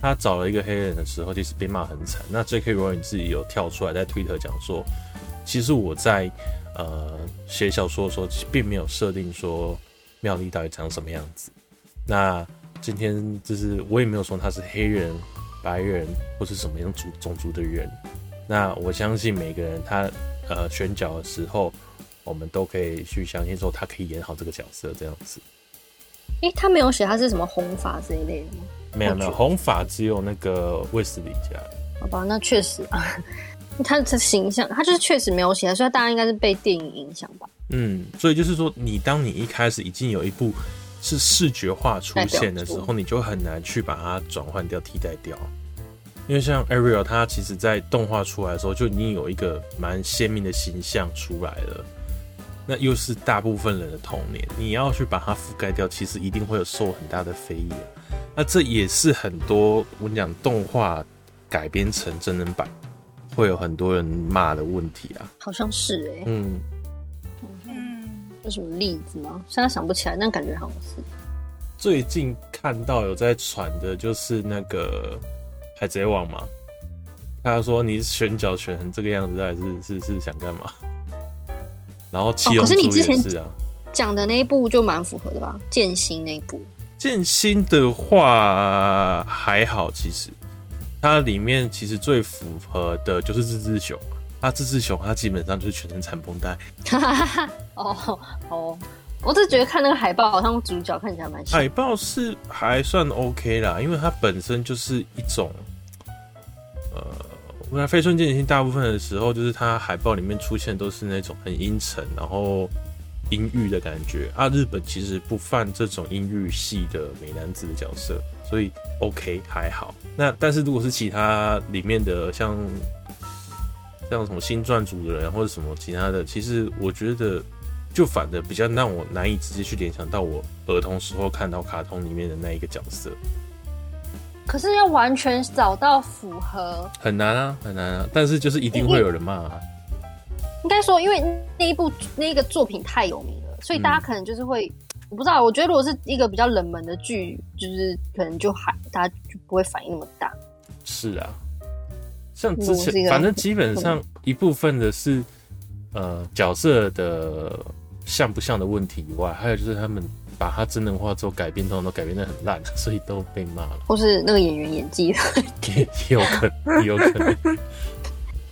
[SPEAKER 2] 他找了一个黑人的时候，其实被骂很惨。那 J.K. Rowling 自己有跳出来在推特讲说，其实我在呃写小说的时候，并没有设定说妙丽到底长什么样子。那今天就是我也没有说他是黑人、白人或是什么样族种族的人。那我相信每个人他呃选角的时候。我们都可以去相信说他可以演好这个角色这样子。
[SPEAKER 3] 诶、欸，他没有写他是什么红发这一类的吗？
[SPEAKER 2] 没有没有，红发只有那个卫斯理家。
[SPEAKER 3] 好吧，那确实啊，他的形象他就是确实没有写，所以大家应该是被电影影响吧。
[SPEAKER 2] 嗯，所以就是说，你当你一开始已经有一部是视觉化出现的时候，你就很难去把它转换掉、替代掉。因为像 Ariel，他其实在动画出来的时候就已经有一个蛮鲜明的形象出来了。那又是大部分人的童年，你要去把它覆盖掉，其实一定会有受很大的非议。那这也是很多我跟你讲动画改编成真人版，会有很多人骂的问题啊。
[SPEAKER 3] 好像是哎、欸，
[SPEAKER 2] 嗯
[SPEAKER 3] 嗯，有什么例子吗？现在想不起来，但感觉好像是。
[SPEAKER 2] 最近看到有在传的，就是那个海贼王嘛。他说你选角选成这个样子，还是是是想干嘛？然后七龙珠也是啊，
[SPEAKER 3] 讲的那一部就蛮符合的吧？剑心那一部，
[SPEAKER 2] 剑心的话还好，其实它里面其实最符合的就是志志雄。它志志雄，它基本上就是全身缠绷带。
[SPEAKER 3] 哦哦，我只是觉得看那个海报，好像主角看起来蛮像。
[SPEAKER 2] 海报是还算 OK 啦，因为它本身就是一种，呃，我看飞春剑心大部分的时候，就是它海报里面出现都是那种很阴沉，然后。阴郁的感觉啊，日本其实不犯这种阴郁系的美男子的角色，所以 OK 还好。那但是如果是其他里面的像像什么新撰组的人或者什么其他的，其实我觉得就反的比较让我难以直接去联想到我儿童时候看到卡通里面的那一个角色。
[SPEAKER 3] 可是要完全找到符合
[SPEAKER 2] 很难啊，很难啊。但是就是一定会有人骂啊。
[SPEAKER 3] 应该说，因为那一部那一个作品太有名了，所以大家可能就是会，嗯、我不知道。我觉得如果是一个比较冷门的剧，就是可能就还大家就不会反应那么大。
[SPEAKER 2] 是啊，像之前，反正基本上一部分的是呃角色的像不像的问题以外，还有就是他们把它真人化之后改编，通常都改编的很烂，所以都被骂了。
[SPEAKER 3] 或是那个演员演技
[SPEAKER 2] 也有可能，有可能。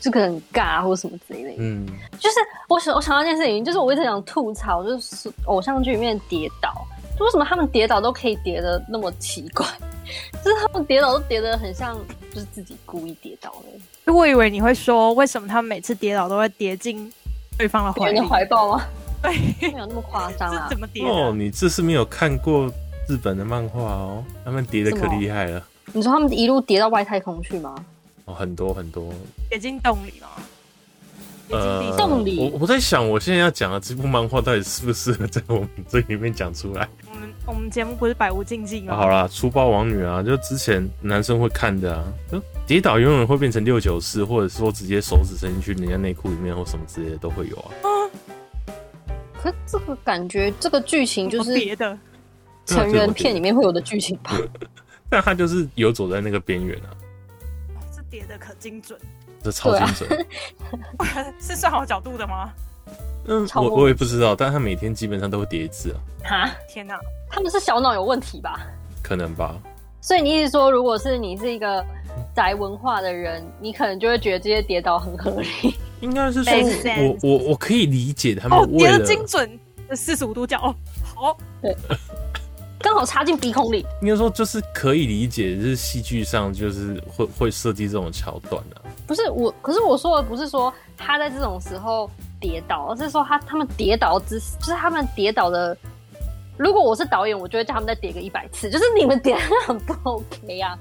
[SPEAKER 3] 就可能很尬或什么之类的，嗯，就是我想我想到一件事情，就是我一直想吐槽，就是偶像剧里面跌倒，就为什么他们跌倒都可以跌的那么奇怪？就是他们跌倒都跌得很像，就是自己故意跌倒的。
[SPEAKER 1] 我以为你会说，为什么他们每次跌倒都会跌进对方的怀
[SPEAKER 3] 怀抱吗？
[SPEAKER 1] 对，
[SPEAKER 3] 没有那么夸张啊。
[SPEAKER 1] 怎么跌？
[SPEAKER 2] 哦，你这是没有看过日本的漫画哦，他们跌的可厉害了。
[SPEAKER 3] 你说他们一路跌到外太空去吗？
[SPEAKER 2] 哦很多很多，
[SPEAKER 1] 跌进洞里吗？
[SPEAKER 2] 呃，
[SPEAKER 3] 洞里。
[SPEAKER 2] 我我在想，我现在要讲的这部漫画到底适不适合在我们这里面讲出来？
[SPEAKER 1] 我们我们节目不是百无禁忌吗？
[SPEAKER 2] 啊、好啦，粗暴王女啊，就之前男生会看的啊，就跌倒永远会变成六九四，或者说直接手指伸进去人家内裤里面或什么之类的都会有啊。啊
[SPEAKER 3] 可这个感觉，这个剧情就是
[SPEAKER 1] 别的
[SPEAKER 3] 成人片里面会有的剧情吧？
[SPEAKER 2] 但他就是游走在那个边缘啊。
[SPEAKER 1] 这叠的可精准，
[SPEAKER 2] 这超精准，
[SPEAKER 1] 啊、是算好角度的吗？
[SPEAKER 2] 嗯，我我也不知道，但他每天基本上都会叠一次啊。
[SPEAKER 3] 哈，
[SPEAKER 1] 天哪，
[SPEAKER 3] 他们是小脑有问题吧？
[SPEAKER 2] 可能吧。
[SPEAKER 3] 所以你意思说，如果是你是一个宅文化的人，你可能就会觉得这些跌倒很合理。
[SPEAKER 2] 应该是说我我我可以理解他们叠的、
[SPEAKER 1] 哦、精准四十五度角哦，好。对
[SPEAKER 3] 刚好插进鼻孔里，
[SPEAKER 2] 应该说就是可以理解，就是戏剧上就是会会设计这种桥段的、啊。
[SPEAKER 3] 不是我，可是我说的不是说他在这种时候跌倒，而是说他他们跌倒姿势，就是他们跌倒的。如果我是导演，我就会叫他们再跌个一百次，就是你们跌很不 OK 呀、啊。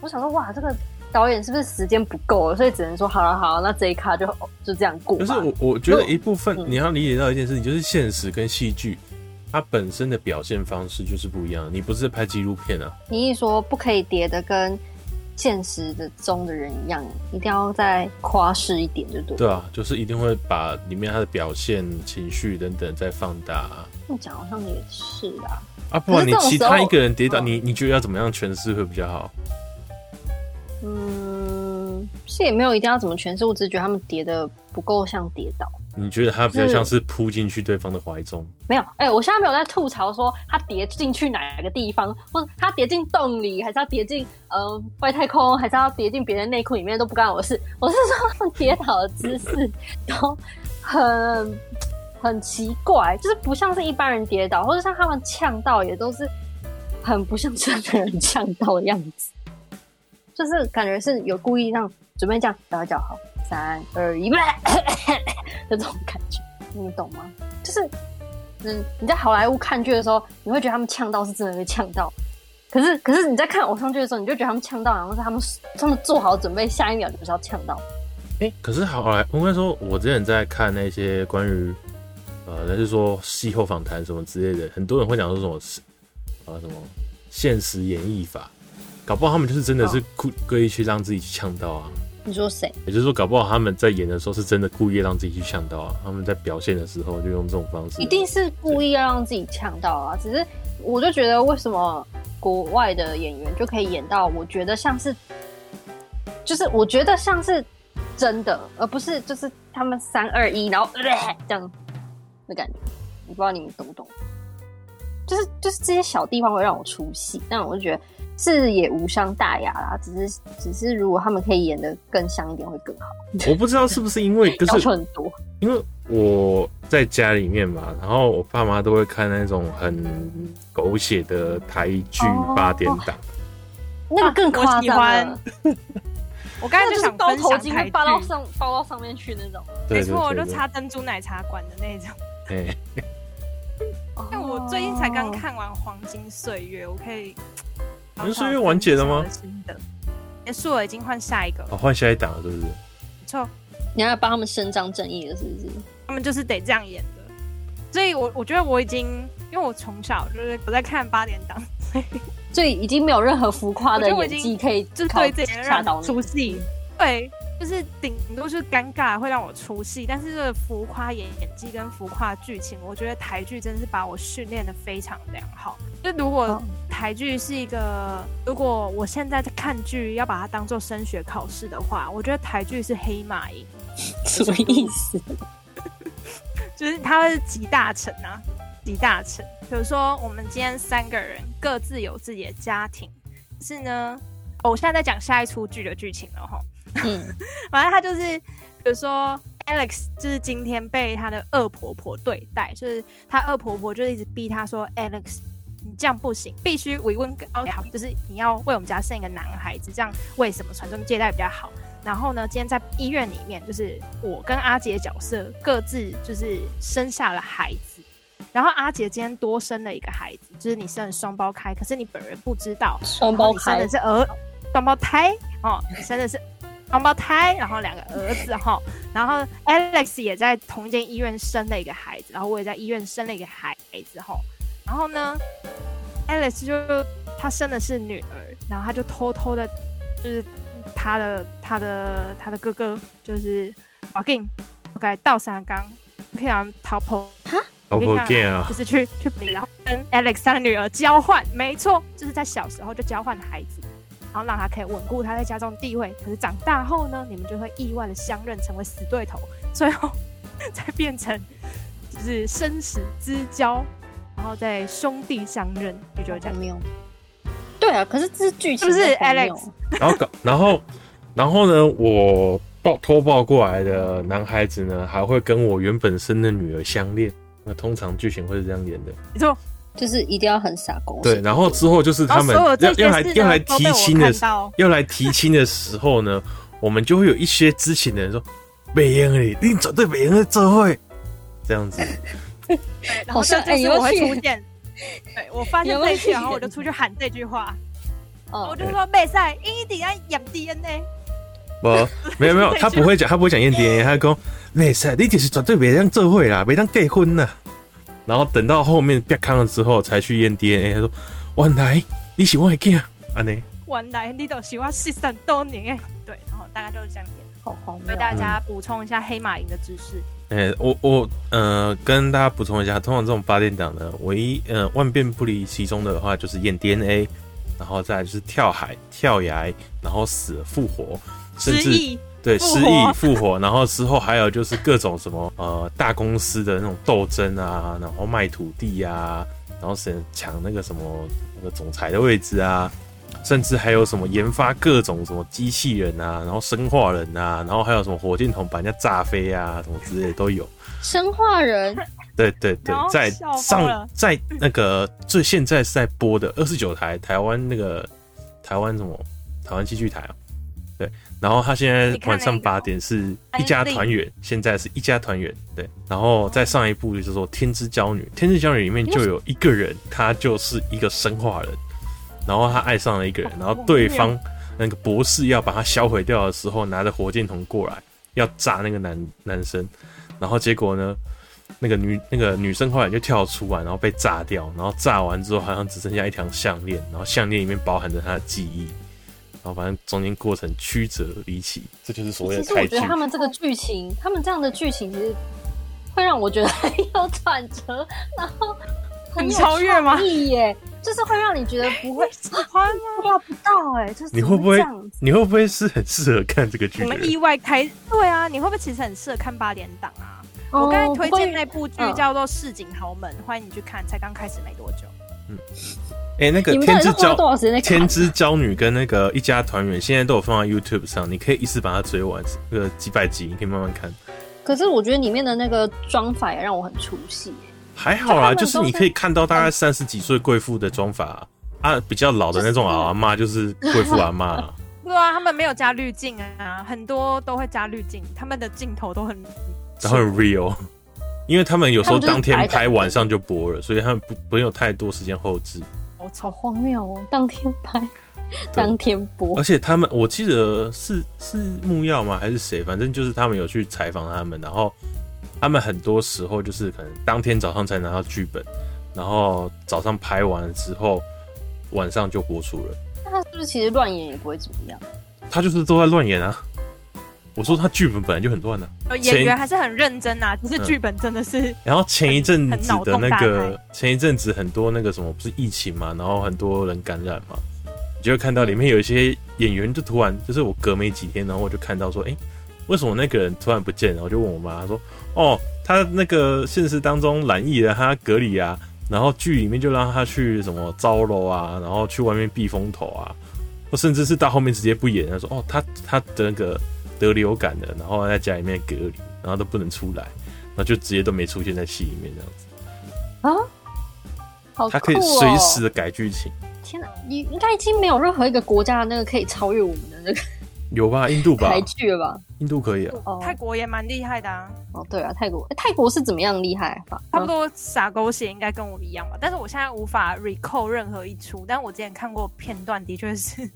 [SPEAKER 3] 我想说，哇，这个导演是不是时间不够了，所以只能说好了好了，那这一卡就就这样过。
[SPEAKER 2] 可是我我觉得一部分你要理解到一件事情，就是现实跟戏剧。它本身的表现方式就是不一样，你不是拍纪录片啊？
[SPEAKER 3] 你一说不可以叠的跟现实的中的人一样，一定要再夸饰一点，就对。
[SPEAKER 2] 对啊，就是一定会把里面他的表现、情绪等等再放大。
[SPEAKER 3] 这么讲好像也是啊。
[SPEAKER 2] 啊，不然你其他一个人跌倒，你你觉得要怎么样诠释会比较好？
[SPEAKER 3] 嗯，是也没有一定要怎么诠释，我只是觉得他们叠的不够像跌倒。
[SPEAKER 2] 你觉得他比较像是扑进去对方的怀中？
[SPEAKER 3] 没有，哎、欸，我现在没有在吐槽说他叠进去哪个地方，或者他叠进洞里，还是要叠进呃外太空，还是要叠进别人内裤里面都不干我的事。我是说他们跌倒的姿势都很很奇怪，就是不像是一般人跌倒，或者像他们呛到也都是很不像真的人呛到的样子，就是感觉是有故意让准备这样大家叫好。三二一，的 这种感觉，你们懂吗？就是，嗯，你在好莱坞看剧的时候，你会觉得他们呛到是真的会呛到，可是，可是你在看偶像剧的时候，你就觉得他们呛到，然后是他们他们做好准备，下一秒就是要呛到。
[SPEAKER 2] 哎、可是好莱，我跟你说，我之前在看那些关于，呃，就是说戏后访谈什么之类的，很多人会讲说什么，呃，什么现实演绎法，搞不好他们就是真的是故故意去让自己去呛到啊。
[SPEAKER 3] 你说谁？
[SPEAKER 2] 也就是说，搞不好他们在演的时候是真的故意让自己去呛到啊。他们在表现的时候就用这种方式，
[SPEAKER 3] 一定是故意要让自己呛到啊。只是我就觉得，为什么国外的演员就可以演到？我觉得像是，就是我觉得像是真的，而不是就是他们三二一，然后、呃、这样的感觉。我不知道你们懂不懂？就是就是这些小地方会让我出戏，但我就觉得是也无伤大雅啦。只是只是如果他们可以演的更像一点会更好。
[SPEAKER 2] 我不知道是不是因为 就是
[SPEAKER 3] 要求很多，
[SPEAKER 2] 因为我在家里面嘛，然后我爸妈都会看那种很狗血的台剧八点档，
[SPEAKER 3] 那个更夸张。
[SPEAKER 1] 我刚才就想分享台剧，
[SPEAKER 3] 包到上包到上面去那种。
[SPEAKER 1] 没错，我就插珍珠奶茶馆的那种。对。但我最近才刚看完《黄金岁月》，我可以。
[SPEAKER 2] 黄金岁月完结了吗？
[SPEAKER 1] 新的结束了，已经换下一个。
[SPEAKER 2] 哦，换下一档了，是不是？没
[SPEAKER 1] 错。
[SPEAKER 3] 你要帮他们伸张正义了，是不是？
[SPEAKER 1] 他们就是得这样演的。所以我我觉得我已经，因为我从小就是我在看八点档，
[SPEAKER 3] 所以已经没有任何浮夸的演技可以，
[SPEAKER 1] 就是对这些让出戏。对。就是顶多是尴尬会让我出戏，但是这个浮夸演演技跟浮夸剧情，我觉得台剧真的是把我训练的非常良好。就如果台剧是一个，如果我现在在看剧要把它当做升学考试的话，我觉得台剧是黑马营。
[SPEAKER 3] 什么意思？
[SPEAKER 1] 就是它是集大成啊，集大成。比如说我们今天三个人各自有自己的家庭，是呢，哦，我现在在讲下一出剧的剧情了哈。嗯，反正他就是，比如说 Alex 就是今天被他的恶婆婆对待，就是他恶婆婆就一直逼他说，Alex 你这样不行，必须维温高好，就是你要为我们家生一个男孩子，这样为什么传宗接代比较好？然后呢，今天在医院里面，就是我跟阿杰角色各自就是生下了孩子，然后阿杰今天多生了一个孩子，就是你生了双胞胎，可是你本人不知道，
[SPEAKER 3] 双胞胎
[SPEAKER 1] 生的是儿双胞胎哦，你生的是。双胞胎，然后两个儿子哈，然后 Alex 也在同一间医院生了一个孩子，然后我也在医院生了一个孩子哈，然后呢，Alex 就他生的是女儿，然后他就偷偷的，就是他的他的他的哥哥就是我给你，OK 倒三缸，可以让逃跑哈，逃跑啊，就是去去然后跟 Alex 他的女儿交换，没错，就是在小时候就交换孩子。然后让他可以稳固他在家中地位，可是长大后呢，你们就会意外的相认，成为死对头，最后再变成就是生死之交，然后再兄弟相认，就觉得这样没有？
[SPEAKER 3] 对啊，可是这是剧情，
[SPEAKER 1] 是不是 Alex？
[SPEAKER 2] 然后，然后然后呢，我抱偷抱过来的男孩子呢，还会跟我原本生的女儿相恋，那通常剧情会是这样演的，
[SPEAKER 1] 没错。
[SPEAKER 3] 就是一定要很傻狗。
[SPEAKER 2] 对，然后之后就是他们要要来要来提亲的，要来提亲的时候呢，我们就会有一些知情的人说：“北英你你绝对北英的这会这样子。”
[SPEAKER 1] 好像就是我会出现。对，我发现这一句，然后我就出去喊这句话。哦，我就说没事，一定要验 DNA。
[SPEAKER 2] 不，没有没有，他不会讲，他不会讲验 DNA，他讲没事，你就是绝对北英这会啦，北当结婚了。然后等到后面变康了之后，才去验 DNA。他说：“原来你喜欢这样，安妮。
[SPEAKER 1] 原来你都喜欢失散多年哎。”对，然后大概就是这样演。好。为大家补充一下黑马营的知识。
[SPEAKER 2] 哎、我我呃，跟大家补充一下，通常这种八点档呢，唯一呃万变不离其宗的话，就是验 DNA，然后再就是跳海、跳崖，然后死复活，甚至。对，失忆复活，然后之后还有就是各种什么呃大公司的那种斗争啊，然后卖土地啊，然后是抢那个什么那个总裁的位置啊，甚至还有什么研发各种什么机器人啊，然后生化人啊，然后还有什么火箭筒把人家炸飞啊，什么之类的都有。
[SPEAKER 3] 生化人？
[SPEAKER 2] 对对对，在上在那个最现在是在播的二十九台台湾那个台湾什么台湾戏剧台啊。对，然后他现在晚上八点是一家团圆，现在是一家团圆。对，然后再上一部就是说《天之娇女》，《天之娇女》里面就有一个人，他就是一个生化人，然后他爱上了一个人，然后对方那个博士要把他销毁掉的时候，拿着火箭筒过来要炸那个男男生，然后结果呢，那个女那个女生后来就跳出来，然后被炸掉，然后炸完之后好像只剩下一条项链，然后项链里面包含着他的记忆。然后反正中间过程曲折离奇，这就是所谓的。其实我觉
[SPEAKER 3] 得他们这个剧情，他们这样的剧情其实会让我觉得 很有转折，然后
[SPEAKER 1] 很超越吗？
[SPEAKER 3] 耶，就是会让你觉得不会 喜欢吗？料不到哎，就是
[SPEAKER 2] 你会不会？你会不会是很适合看这个剧？
[SPEAKER 1] 我们意外开对啊，你会不会其实很适合看八点档啊？我刚才推荐那部剧叫做《市井豪门》，欢迎你去看，才刚开始没多久。
[SPEAKER 2] 嗯，哎、欸，那个天之娇天之娇女跟那个一家团圆，现在都有放在 YouTube 上，你可以一次把它追完，那个几百集，你可以慢慢看。
[SPEAKER 3] 可是我觉得里面的那个妆法也让我很出戏。
[SPEAKER 2] 还好啦，就是你可以看到大概三十几岁贵妇的妆法啊，比较老的那种阿妈就是贵妇阿妈。
[SPEAKER 1] 对啊，他们没有加滤镜啊，很多都会加滤镜，他们的镜头都很
[SPEAKER 2] 都很 real，因为他们有时候当天拍，晚上就播了，所以他们不不用太多时间后制。
[SPEAKER 3] 我操，荒谬哦！当天拍，当天播，
[SPEAKER 2] 而且他们我记得是是木曜吗？还是谁？反正就是他们有去采访他们，然后他们很多时候就是可能当天早上才拿到剧本，然后早上拍完了之后，晚上就播出了。
[SPEAKER 3] 那他是不是其实乱演也不会怎么样？
[SPEAKER 2] 他就是都在乱演啊！我说他剧本本来就很乱啊，
[SPEAKER 1] 演员还是很认真啊，只是剧本真的是、嗯。
[SPEAKER 2] 然后前一阵子的那个，前一阵子很多那个什么不是疫情嘛，然后很多人感染嘛，你就会看到里面有一些演员就突然就是我隔没几天，然后我就看到说，哎、欸，为什么那个人突然不见了？然后我就问我妈说，哦，他那个现实当中染疫了，他隔离啊，然后剧里面就让他去什么招楼啊，然后去外面避风头啊，或甚至是到后面直接不演，他说，哦，他他的那个。得流感的，然后在家里面隔离，然后都不能出来，然后就直接都没出现在戏里面这样子
[SPEAKER 3] 啊，好哦，
[SPEAKER 2] 他可以随时的改剧情。
[SPEAKER 3] 天哪，你应该已经没有任何一个国家的那个可以超越我们的那个。
[SPEAKER 2] 有吧？印度吧？
[SPEAKER 3] 台剧了吧？
[SPEAKER 2] 印度可以啊。
[SPEAKER 1] 哦，泰国也蛮厉害的啊。
[SPEAKER 3] 哦，对啊，泰国，泰国是怎么样厉害法？
[SPEAKER 1] 差不多傻狗血应该跟我们一样吧，但是我现在无法 recall 任何一出，但我之前看过片段，的确是。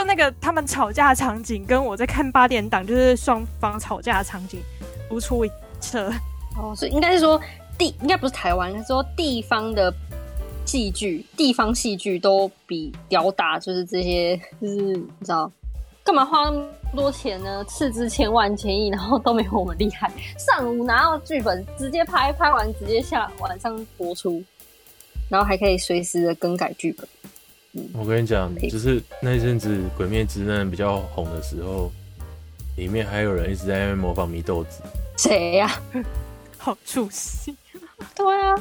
[SPEAKER 1] 就那个他们吵架场景，跟我在看八点档，就是双方吵架的场景如出一辙。
[SPEAKER 3] 哦，所以应该是说地，应该不是台湾，是说地方的戏剧，地方戏剧都比屌打，就是这些，就是你知道，干嘛花那么多钱呢？斥资千万千亿，然后都没有我们厉害。上午拿到剧本，直接拍，拍完直接下晚上播出，然后还可以随时的更改剧本。
[SPEAKER 2] 我跟你讲，就是那阵子《鬼灭之刃》比较红的时候，里面还有人一直在那边模仿祢豆子。
[SPEAKER 3] 谁呀？
[SPEAKER 1] 好出戏。
[SPEAKER 3] 对啊。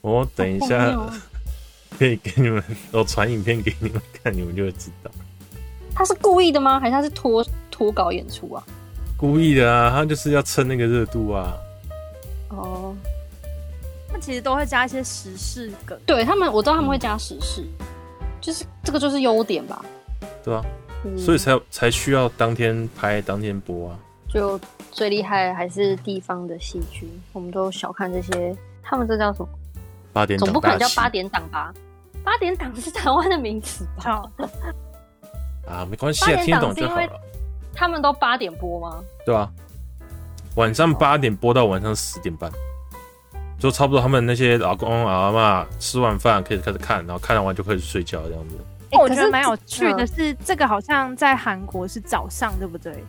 [SPEAKER 2] 我等一下可以给你们，我传影片给你们看，你们就会知道。
[SPEAKER 3] 他是故意的吗？还是他是脱脱稿演出啊？
[SPEAKER 2] 故意的啊，他就是要蹭那个热度啊。
[SPEAKER 3] 哦。
[SPEAKER 1] 他其实都会加一些时事梗。
[SPEAKER 3] 对他们，我知道他们会加时事。嗯就是这个就是优点吧，
[SPEAKER 2] 对啊，嗯、所以才才需要当天拍当天播啊。
[SPEAKER 3] 就最厉害还是地方的戏剧，我们都小看这些，他们这叫什么？
[SPEAKER 2] 八点档，
[SPEAKER 3] 总不可能叫八点档吧？八点档是台湾的名词吧？
[SPEAKER 2] 啊，没关系啊，听懂就好了。
[SPEAKER 3] 他们都八点播吗？
[SPEAKER 2] 对啊，晚上八点播到晚上十点半。就差不多，他们那些老公阿嬷吃完饭可以开始看，然后看完就开始睡觉这样子。
[SPEAKER 1] 欸、我觉得蛮有趣的是，这个好像在韩国是早上，对不对？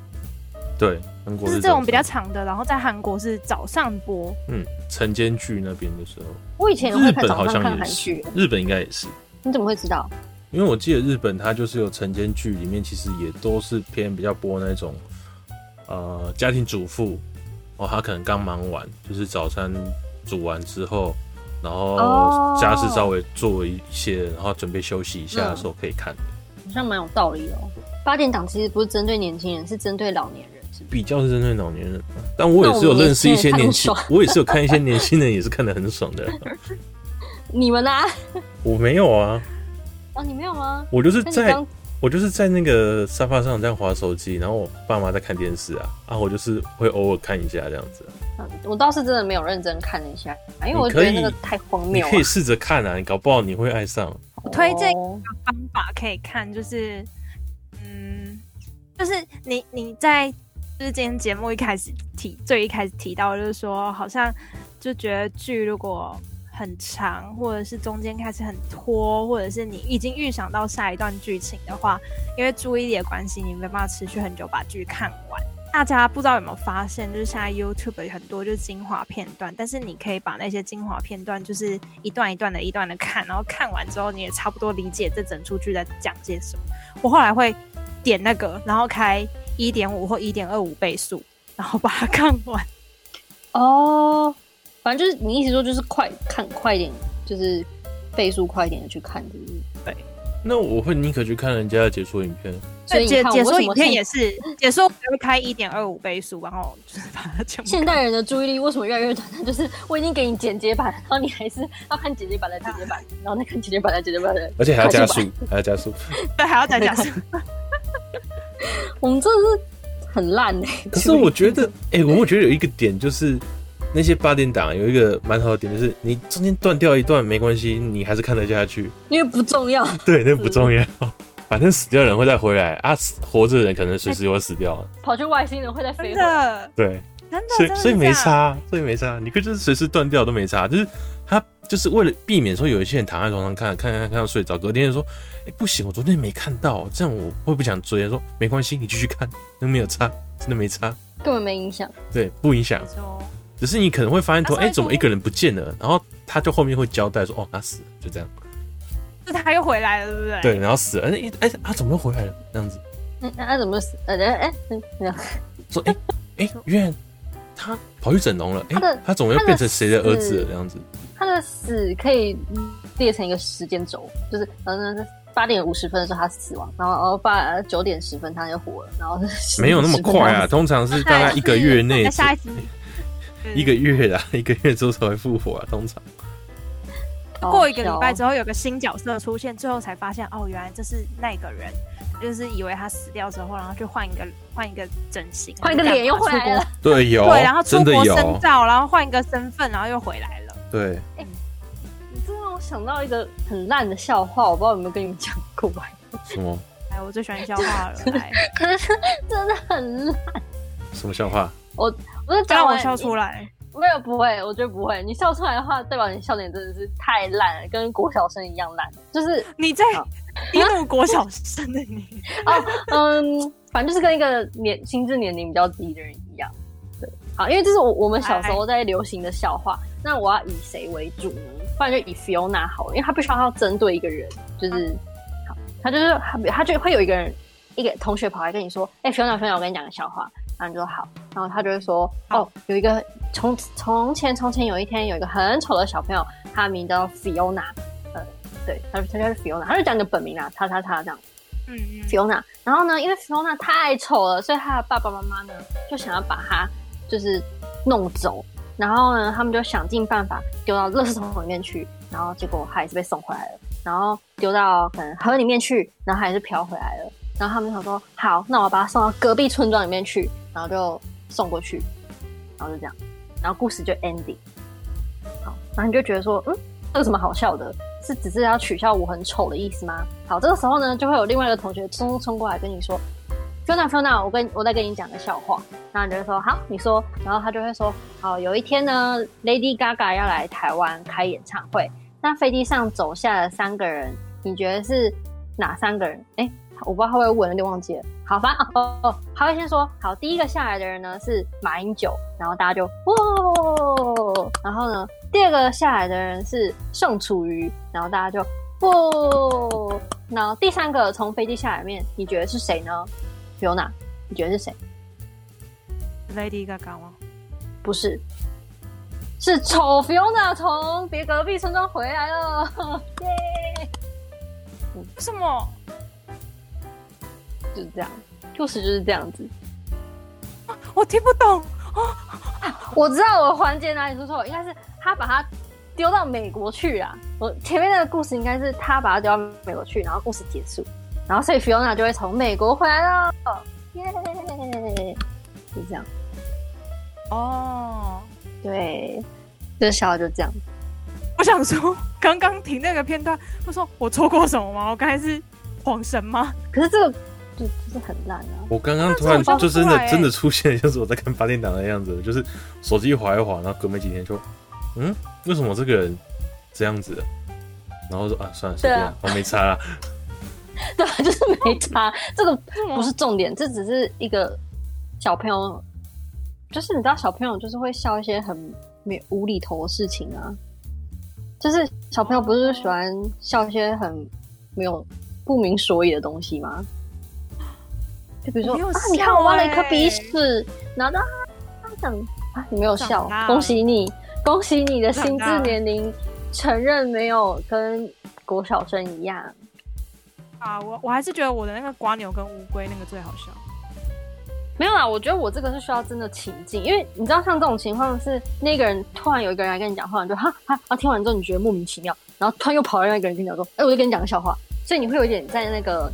[SPEAKER 2] 对，韩国是
[SPEAKER 1] 是这种比较长的，然后在韩国是早上播。
[SPEAKER 2] 嗯，晨间剧那边的时候，
[SPEAKER 3] 我以前
[SPEAKER 2] 日本好像也是，日本应该也是。
[SPEAKER 3] 你怎么会知道？
[SPEAKER 2] 因为我记得日本它就是有晨间剧，里面其实也都是偏比较播那种呃家庭主妇哦，他可能刚忙完，就是早餐。煮完之后，然后家事稍微做一些，然后准备休息一下的时候可以看，
[SPEAKER 3] 好像蛮有道理哦。八点档其实不是针对年轻人，是针对老年人，是
[SPEAKER 2] 比较是针对老年人。但我也是有认识一些年轻，我也是有看一些年轻人也是看得很爽的。
[SPEAKER 3] 你们呢？
[SPEAKER 2] 我没有啊。
[SPEAKER 3] 哦，你没有吗？
[SPEAKER 2] 我就是在。我就是在那个沙发上这样滑手机，然后我爸妈在看电视啊，啊，我就是会偶尔看一下这样子。
[SPEAKER 3] 嗯，我倒是真的没有认真看一下，因为我觉得那个太荒谬。
[SPEAKER 2] 你可以试着看啊，你搞不好你会爱上。
[SPEAKER 1] 我推荐一个方法可以看，就是，嗯，就是你你在就是今天节目一开始提最一开始提到，就是说好像就觉得剧如果。很长，或者是中间开始很拖，或者是你已经预想到下一段剧情的话，因为注意力的关系，你没办法持续很久把剧看完。大家不知道有没有发现，就是现在 YouTube 有很多就是精华片段，但是你可以把那些精华片段就是一段一段的、一段的看，然后看完之后你也差不多理解这整出剧在讲些什么。我后来会点那个，然后开一点五或一点二五倍速，然后把它看完。
[SPEAKER 3] 哦。反正就是你意思说就是快看快一点，就是倍速快一点的去看，就是
[SPEAKER 1] 对。
[SPEAKER 2] 那我会宁可去看人家的解说影片。
[SPEAKER 3] 所以
[SPEAKER 1] 解解说影片也是解说，我会开一点二五倍速，然后就是把它全部。
[SPEAKER 3] 现代人的注意力为什么越来越短？就是我已经给你剪接版，然后你还是要看剪接版的剪接版，然后再看剪接版的剪接版的，
[SPEAKER 2] 而且还要加速，还要加速，
[SPEAKER 1] 对，还要再加速。
[SPEAKER 3] 我们真的是很烂哎、欸！
[SPEAKER 2] 可是我觉得，哎、欸，我觉得有一个点就是。那些八点档有一个蛮好的点，就是你中间断掉一段没关系，你还是看得下去，
[SPEAKER 3] 因为不重要。
[SPEAKER 2] 对，那不重要，反正死掉的人会再回来啊，活着的人可能随时又会死掉。
[SPEAKER 3] 跑去外星人会再飞回来。
[SPEAKER 2] 对，
[SPEAKER 1] 真的，
[SPEAKER 2] 所以所以没差，所以没差，你可以就是随时断掉都没差，就是他就是为了避免说有一些人躺在床上看看看看到睡着，隔天就说，哎、欸、不行，我昨天没看到，这样我会不想追。说没关系，你继续看，那没有差，真的没差，
[SPEAKER 3] 根本没影响。
[SPEAKER 2] 对，不影响。只是你可能会发现说，哎、欸，怎么一个人不见了？然后他就后面会交代说，哦，他死了，就这样。
[SPEAKER 1] 就他又回来了，对不对？
[SPEAKER 2] 对，然后死了，哎、欸，哎、欸，他怎么又回来了？这样子。
[SPEAKER 3] 嗯，他怎么死？呃，哎，嗯，这样。
[SPEAKER 2] 说，哎、欸，哎、欸，原来他跑去整容了。哎、欸，他怎么又变成谁的儿子了？这样子。
[SPEAKER 3] 他的死可以列成一个时间轴，就是嗯，八点五十分的时候他死亡，然后八九点十分他就活了，然后
[SPEAKER 2] 没有那么快啊，通常是大概一个月内。下一集。一个月啦，一个月之后才会复活啊，通常。
[SPEAKER 1] 过一个礼拜之后，有个新角色出现，最后才发现哦，原来这是那个人，就是以为他死掉之后，然后去换一个换一个整形，
[SPEAKER 3] 换一个脸又回来了。
[SPEAKER 2] 对，有
[SPEAKER 1] 对，然后出国深造，然后换一个身份，然后又回来了。
[SPEAKER 2] 对。
[SPEAKER 3] 哎、欸，你这让我想到一个很烂的笑话，我不知道有没有跟你们讲过。
[SPEAKER 2] 什么？
[SPEAKER 1] 哎，我最喜欢笑话了。
[SPEAKER 3] 可是真的很烂。
[SPEAKER 2] 什么笑话？
[SPEAKER 3] 我。不是
[SPEAKER 1] 让我笑出来，
[SPEAKER 3] 没有不会，我觉得不会。你笑出来的话，代表你笑点真的是太烂了，跟国小生一样烂。就是
[SPEAKER 1] 你在一路国小生的你
[SPEAKER 3] 哦，嗯，反正就是跟一个年心智年龄比较低的人一样。对，好，因为这是我我们小时候在流行的笑话。那我要以谁为主呢？不然就以 Fiona 好了，因为他必须要要针对一个人，就是好，他就是他他就会有一个人，一个同学跑来跟你说：“哎，Fiona，Fiona，我跟你讲个笑话。”然后就说好，然后他就会说哦，有一个从从前从前有一天有一个很丑的小朋友，他的名叫 Fiona，呃，对，他他叫 Fiona，他就讲你的本名啊，他他他这样，嗯嗯，Fiona。然后呢，因为 Fiona 太丑了，所以他的爸爸妈妈呢就想要把他就是弄走，然后呢，他们就想尽办法丢到垃圾桶里面去，然后结果他还是被送回来了，然后丢到可能河里面去，然后还是漂回来了，然后他们想说好，那我把他送到隔壁村庄里面去。然后就送过去，然后就这样，然后故事就 ending。好，然后你就觉得说，嗯，这有什么好笑的？是只是要取笑我很丑的意思吗？好，这个时候呢，就会有另外一个同学冲冲过来跟你说，Fiona，Fiona，我跟我再跟你讲个笑话。然后你就会说，好，你说。然后他就会说，好，有一天呢，Lady Gaga 要来台湾开演唱会，那飞机上走下了三个人，你觉得是哪三个人？哎。我不知道他会不会问，有点忘记了。好，反正哦哦，他会先说好，第一个下来的人呢是马英九，然后大家就哇，然后呢，第二个下来的人是宋楚瑜，然后大家就哇，然后第三个从飞机下来面，你觉得是谁呢？Fiona，你觉得是谁
[SPEAKER 1] ？Lady Gaga 吗？
[SPEAKER 3] 不是，是丑 Fiona 从别隔壁村庄回来了，耶！
[SPEAKER 1] 为什么？
[SPEAKER 3] 就是这样，故事就是这样子。
[SPEAKER 1] 我听不懂。
[SPEAKER 3] 我知道我环节哪里出错，应该是他把他丢到美国去啊。我前面那个故事应该是他把他丢到美国去，然后故事结束，然后所以 Fiona 就会从美国回来了。耶，就这样。
[SPEAKER 1] 哦，
[SPEAKER 3] 对，这笑就这样。
[SPEAKER 1] 我想说，刚刚停那个片段，我说我错过什么吗？我刚才是恍神吗？
[SPEAKER 3] 可是这个。就就是很烂啊！
[SPEAKER 2] 我刚刚突然就真的真的出现，就是我在看八点档的样子，就是手机滑一滑，然后隔没几天就，嗯，为什么这个人这样子？然后说啊，算了，随便，啊、我没差。
[SPEAKER 3] 对，就是没差，这个不是重点，这只是一个小朋友，就是你知道，小朋友就是会笑一些很没无厘头的事情啊，就是小朋友不是喜欢笑一些很没有不明所以的东西吗？就比如说啊，你看我挖了一颗鼻屎，然后啊，啊，你没有笑，恭喜你，恭喜你的心智年龄承认没有跟国小生一样
[SPEAKER 1] 啊，我我还是觉得我的那个瓜牛跟乌龟那个最好笑。
[SPEAKER 3] 没有啦，我觉得我这个是需要真的情境，因为你知道，像这种情况是那个人突然有一个人来跟你讲话，你就哈哈，啊，听完之后你觉得莫名其妙，然后突然又跑到另外一个人跟你讲说，哎，我就跟你讲个笑话，所以你会有一点在那个，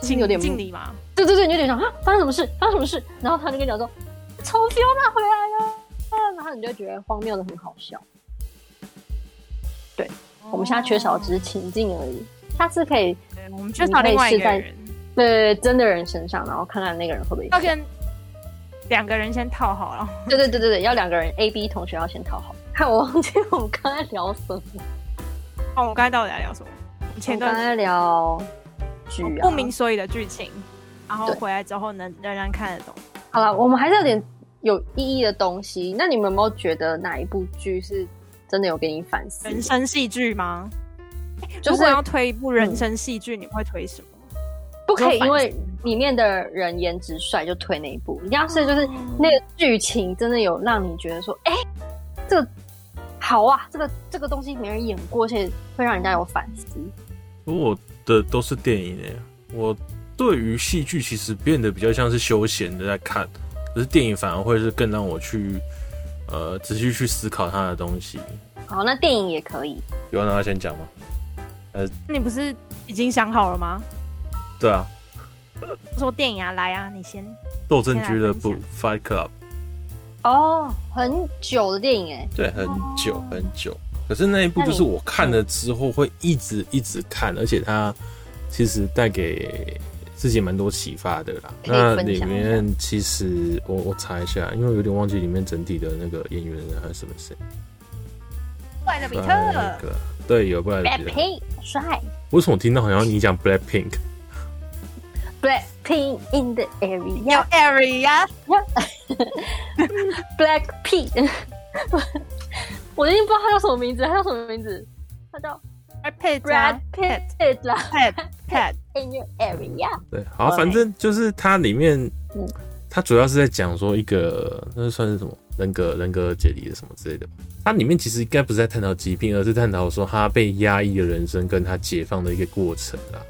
[SPEAKER 1] 心有点敬礼嘛？
[SPEAKER 3] 对对对，你有点想啊，发生什么事？发生什么事？然后他就跟你讲说，从 Fiona 回来了，啊，然后你就觉得荒谬的很好笑。对，哦，我们现在缺少只是情境而已，下次可以，
[SPEAKER 1] 我们缺少另外一个人。
[SPEAKER 3] 对，真的人身上，然后看看那个人会不会
[SPEAKER 1] 要先两个人先套好了。
[SPEAKER 3] 对对对对对，要两个人 A B 同学要先套好。看我忘记我们刚才聊什么。
[SPEAKER 1] 哦，我们刚才到底在聊什么？
[SPEAKER 3] 前段在聊剧啊，
[SPEAKER 1] 不明所以的剧情，然后回来之后能仍然看得懂。
[SPEAKER 3] 好了，我们还是有点有意义的东西。那你们有没有觉得哪一部剧是真的有给你反思？
[SPEAKER 1] 人生戏剧吗？就是、如果要推一部人生戏剧，嗯、你会推什么？
[SPEAKER 3] 不可以因为里面的人颜值帅就推那一部，一定要是就是那个剧情真的有让你觉得说，哎、欸，这个好啊，这个这个东西没人演过，而且会让人家有反思。
[SPEAKER 2] 我的都是电影诶，我对于戏剧其实变得比较像是休闲的在看，可是电影反而会是更让我去呃仔细去思考它的东西。
[SPEAKER 3] 好，那电影也可以。
[SPEAKER 2] 有让他先讲吗？呃，
[SPEAKER 1] 你不是已经想好了吗？
[SPEAKER 2] 对啊，
[SPEAKER 1] 说电影啊，来啊，你先。
[SPEAKER 2] 斗阵俱乐部 Fight Club。
[SPEAKER 3] 哦，很久的电影哎。
[SPEAKER 2] 对，很久、哦、很久。可是那一部就是我看了之后会一直一直看，而且它其实带给自己蛮多启发的啦。那里面其实我我查一下，因为有点忘记里面整体的那个演员还是什么谁。
[SPEAKER 1] 布莱德比特。
[SPEAKER 2] 对，有布莱德彼特。
[SPEAKER 3] 帅。
[SPEAKER 2] 为什么我听到好像你讲 Black
[SPEAKER 3] Pink？Blackpink in the area,
[SPEAKER 1] area.
[SPEAKER 3] Blackpink，我已经不知道他叫什么名字，他叫什么名字？他叫
[SPEAKER 1] Brad Pitt 啦，Pitt Pitt
[SPEAKER 3] in your area。
[SPEAKER 2] 对，好，反正就是它里面，它主要是在讲说一个，那算是什么人格人格解离的什么之类的。它里面其实应该不是在探讨疾病，而是探讨说他被压抑的人生跟他解放的一个过程啊。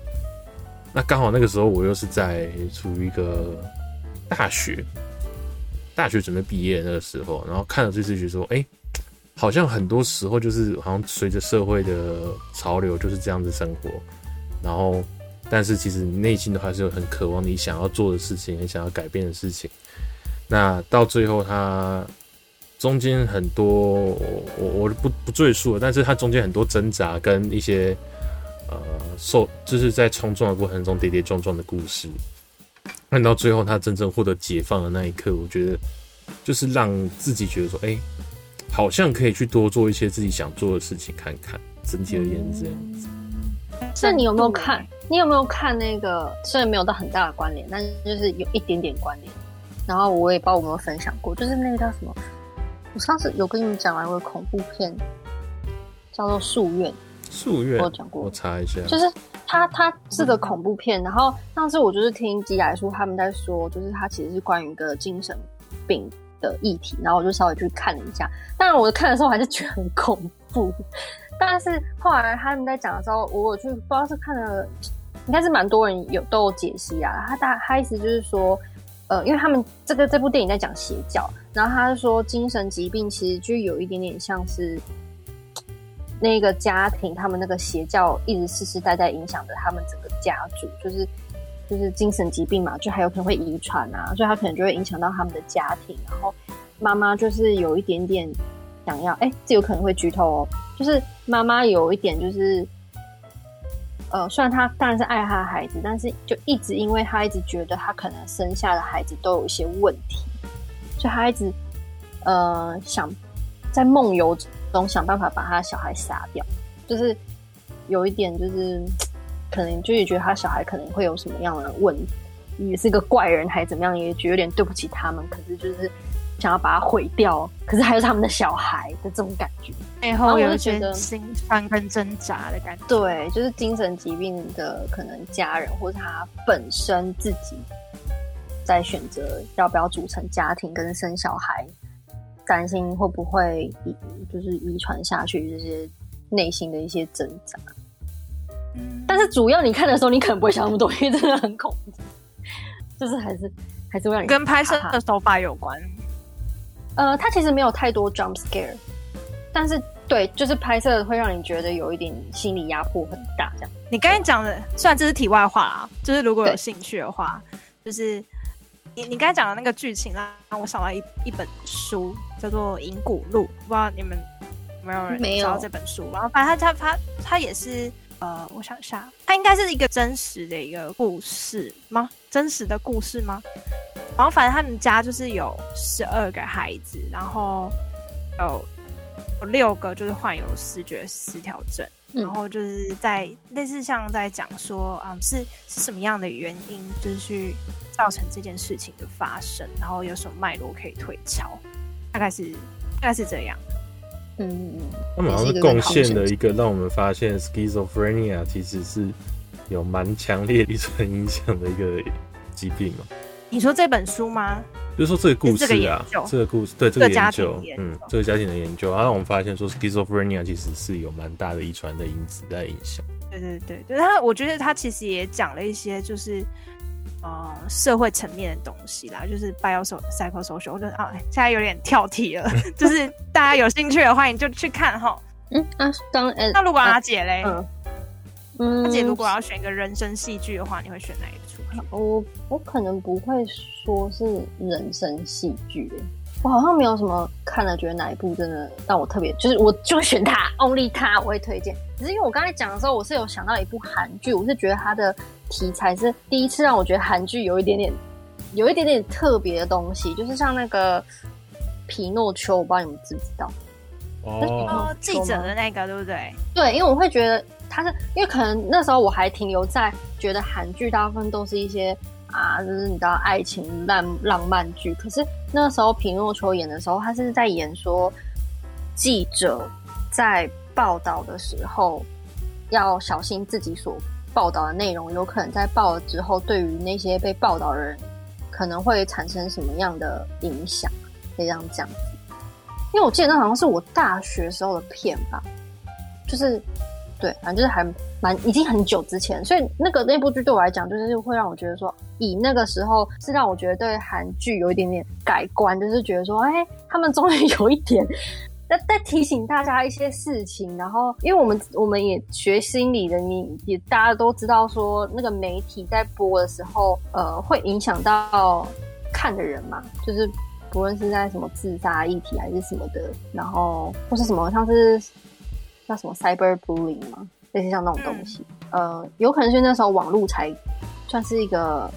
[SPEAKER 2] 那刚好那个时候我又是在处于一个大学，大学准备毕业那个时候，然后看了这次剧说，哎、欸，好像很多时候就是好像随着社会的潮流就是这样子生活，然后但是其实你内心都还是有很渴望你想要做的事情，很想要改变的事情。那到最后他中间很多我我我不不赘述了，但是他中间很多挣扎跟一些。呃，受就是在冲撞的过程中跌跌撞撞的故事，看到最后他真正获得解放的那一刻，我觉得就是让自己觉得说，哎、好像可以去多做一些自己想做的事情看看。整体而言是这样子。
[SPEAKER 3] 那你有没有看？你有没有看那个？虽然没有到很大的关联，但是就是有一点点关联。然后我也不知道我们有没有分享过，就是那个叫什么？我上次有跟你们讲完一个恐怖片，叫做《夙愿》。
[SPEAKER 2] 夙愿，
[SPEAKER 3] 我讲过，
[SPEAKER 2] 我查一下，
[SPEAKER 3] 就是它，它是个恐怖片。然后上次我就是听吉来叔他们在说，就是它其实是关于一个精神病的议题。然后我就稍微去看了一下，当然我看的时候还是觉得很恐怖。但是后来他们在讲的时候，我就不知道是看了，应该是蛮多人有都有解析啊。他大他意思就是说，呃，因为他们这个这部电影在讲邪教，然后他是说精神疾病其实就有一点点像是。那个家庭，他们那个邪教一直世世代代影响着他们整个家族，就是就是精神疾病嘛，就还有可能会遗传啊，所以他可能就会影响到他们的家庭。然后妈妈就是有一点点想要，哎、这有可能会剧透哦。就是妈妈有一点就是，呃，虽然她当然是爱她的孩子，但是就一直因为她一直觉得她可能生下的孩子都有一些问题，所以她一直呃想在梦游中想办法把他的小孩杀掉，就是有一点，就是可能就也觉得他小孩可能会有什么样的问题，也是个怪人还是怎么样，也觉得有点对不起他们，可是就是想要把他毁掉，可是还有他们的小孩的这种感觉，
[SPEAKER 1] 背后有觉得心酸跟挣扎的感觉。
[SPEAKER 3] 对，就是精神疾病的可能家人或者他本身自己在选择要不要组成家庭跟生小孩。担心会不会遗，就是遗传下去这些内心的一些挣扎。嗯，但是主要你看的时候，你可能不会想那么多，因为真的很恐怖。就是还是还是会让你
[SPEAKER 1] 跟拍摄的手法有关。
[SPEAKER 3] 呃，它其实没有太多 jump scare，但是对，就是拍摄会让你觉得有一点心理压迫很大。这样，
[SPEAKER 1] 你刚才讲的，虽然这是题外话啦，就是如果有兴趣的话，就是。你你刚才讲的那个剧情啊，让我想到一一本书，叫做《银谷路》，不知道你们有没有人知道这本书？然后反正他他他他也是呃，我想一下，它应该是一个真实的一个故事吗？真实的故事吗？然后反正他们家就是有十二个孩子，然后有有六个就是患有视觉失调症。然后就是在类似像在讲说，嗯，是是什么样的原因，就是去造成这件事情的发生，然后有什么脉络可以推敲，大概是大概是这样。
[SPEAKER 3] 嗯嗯嗯。
[SPEAKER 2] 他们好像是贡献了一个让我们发现 schizophrenia 其实是有蛮强烈遗传影响的一个疾病嘛？
[SPEAKER 1] 你说这本书吗？
[SPEAKER 2] 就是说这个故事啊，这个，这个故事对这个研究，嗯，这个家庭的研究，然后我们发现说，schizophrenia 其实是有蛮大的遗传的因子在影响。
[SPEAKER 1] 对对对对，他我觉得他其实也讲了一些，就是呃社会层面的东西啦，就是 biopsychosocial，我觉得啊，现在有点跳题了，就是大家有兴趣的话，你就去看哈。
[SPEAKER 3] 嗯啊，当
[SPEAKER 1] 那如果阿姐嘞，嗯，阿姐如果要选一个人生戏剧的话，你会选哪一出？
[SPEAKER 3] 我我可能不会说是人生戏剧，我好像没有什么看了觉得哪一部真的让我特别，就是我就选他，only 他，我会推荐。只是因为我刚才讲的时候，我是有想到一部韩剧，我是觉得它的题材是第一次让我觉得韩剧有一点点，有一点点特别的东西，就是像那个皮诺丘，我不知道你们知不知道？
[SPEAKER 1] 哦，记者的那个对不对？
[SPEAKER 3] 对，因为我会觉得。他是因为可能那时候我还停留在觉得韩剧大部分都是一些啊，就是你知道爱情浪浪漫剧。可是那时候皮诺丘演的时候，他是在演说记者在报道的时候要小心自己所报道的内容，有可能在报了之后，对于那些被报道的人可能会产生什么样的影响，可以这样讲。因为我记得那好像是我大学时候的片吧，就是。对，反正就是还蛮已经很久之前，所以那个那部剧对我来讲，就是会让我觉得说，以那个时候是让我觉得对韩剧有一点点改观，就是觉得说，哎，他们终于有一点在在提醒大家一些事情。然后，因为我们我们也学心理的，你也大家都知道说，那个媒体在播的时候，呃，会影响到看的人嘛，就是不论是在什么自杀议题还是什么的，然后或是什么像是。叫什么 cyberbullying 嘛？类似像那种东西，嗯、呃，有可能是那时候网络才算是一个，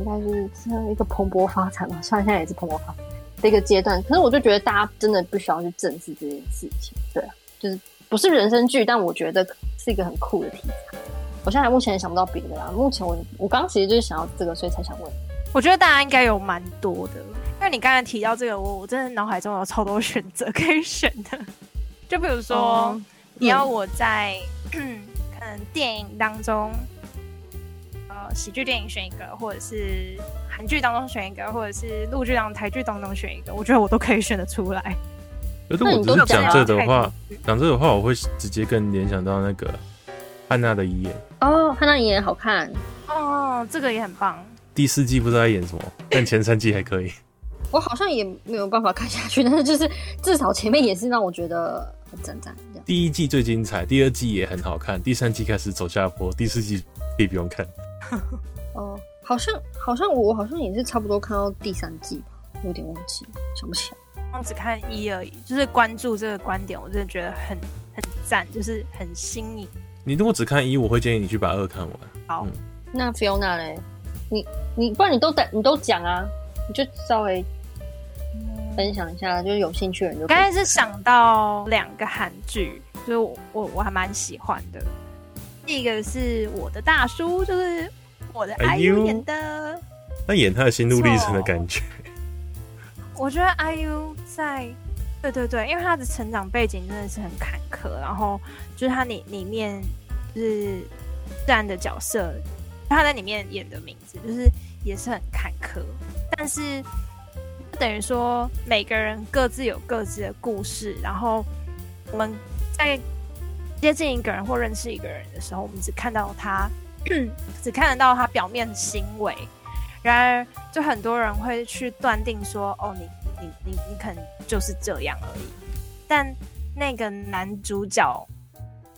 [SPEAKER 3] 应该是一个蓬勃发展嘛，虽然现在也是蓬勃发展的一个阶段。可是我就觉得大家真的不需要去正视这件事情，对啊，就是不是人生剧，但我觉得是一个很酷的题材。我现在目前也想不到别的啦。目前我我刚其实就是想要这个，所以才想问。
[SPEAKER 1] 我觉得大家应该有蛮多的，因为你刚才提到这个，我我真的脑海中有超多选择可以选的，就比如说。嗯你要我在 可能电影当中，呃，喜剧电影选一个，或者是韩剧当中选一个，或者是陆剧当中、台剧当中选一个，我觉得我都可以选得出来。
[SPEAKER 2] 如果只是讲这的话，讲这的话，我会直接更联想到那个汉娜的遗言。
[SPEAKER 3] 哦，汉娜遗言好看
[SPEAKER 1] 哦，这个也很棒。
[SPEAKER 2] 第四季不知道在演什么，但前三季还可以。
[SPEAKER 3] 我好像也没有办法看下去，但是就是至少前面也是让我觉得。赞赞这样，
[SPEAKER 2] 第一季最精彩，第二季也很好看，第三季开始走下坡，第四季可以不用看。
[SPEAKER 3] 哦，好像好像我好像也是差不多看到第三季吧，有点忘记，想不起来。
[SPEAKER 1] 我只看一而已，就是关注这个观点，我真的觉得很很赞，就是很新颖。
[SPEAKER 2] 你如果只看一，我会建议你去把二看完。
[SPEAKER 1] 好，
[SPEAKER 3] 嗯、那 Fiona 嘞？你你不然你都等你都讲啊，你就稍微。分享一下，就是有兴趣的人就。刚才
[SPEAKER 1] 是想到两个韩剧，就是我我我还蛮喜欢的。第一个是我的大叔，就是我的 IU 演的。
[SPEAKER 2] 那演他的心路历程的感觉。
[SPEAKER 1] 我觉得 IU 在，对对对，因为他的成长背景真的是很坎坷，然后就是他里里面就是自然的角色，他在里面演的名字就是也是很坎坷，但是。等于说每个人各自有各自的故事，然后我们在接近一个人或认识一个人的时候，我们只看到他，只看得到他表面的行为。然而，就很多人会去断定说：“哦，你你你你可能就是这样而已。”但那个男主角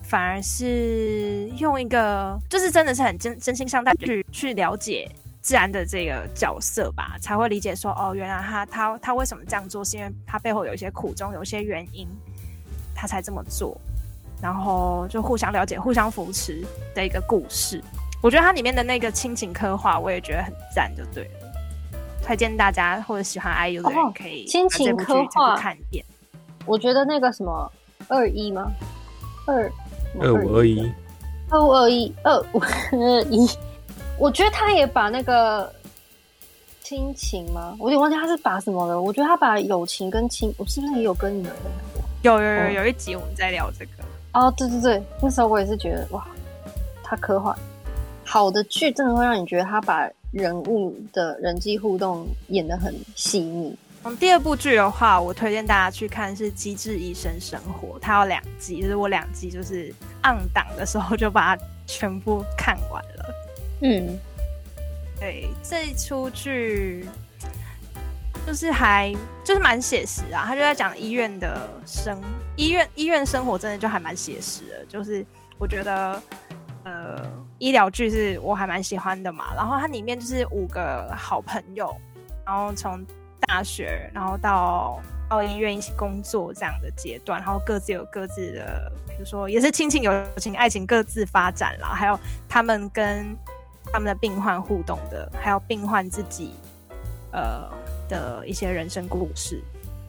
[SPEAKER 1] 反而是用一个，就是真的是很真真心相待去去了解自然的这个角色吧，才会理解说：“哦，原来他他他为什么这样做，是因为他背后有一些苦衷，有一些原因，他才这么做。”然后就互相了解、互相扶持的一个故事。我觉得它里面的那个亲情刻画，我也觉得很赞，就对了。推荐大家或者喜欢 IU 的人可以
[SPEAKER 3] 亲情刻画
[SPEAKER 1] 看一遍。
[SPEAKER 3] 我觉得那个什么二一吗？二
[SPEAKER 2] 二五二一，
[SPEAKER 3] 二五二一，二五二一。我觉得他也把那个亲情吗？我有点忘记他是把什么了。我觉得他把友情跟亲，我是不是也有跟你们分过？
[SPEAKER 1] 有有有有一集我们在聊这个。
[SPEAKER 3] 哦，对对对，那时候我也是觉得哇，他科幻。好的剧真的会让你觉得他把人物的人际互动演得很细腻。
[SPEAKER 1] 嗯，第二部剧的话，我推荐大家去看是《机智医生生活》，它有两季，就是我两季就是 on 档的时候就把它全部看完了。
[SPEAKER 3] 嗯，
[SPEAKER 1] 对，这一出剧就是还就是蛮写实啊，他就在讲医院的生医院医院生活，真的就还蛮写实的，就是我觉得。呃，医疗剧是我还蛮喜欢的嘛，然后它里面就是五个好朋友，然后从大学，然后到到医院一起工作这样的阶段，然后各自有各自的，比如说也是亲情、友情、爱情各自发展啦，还有他们跟他们的病患互动的，还有病患自己呃的一些人生故事，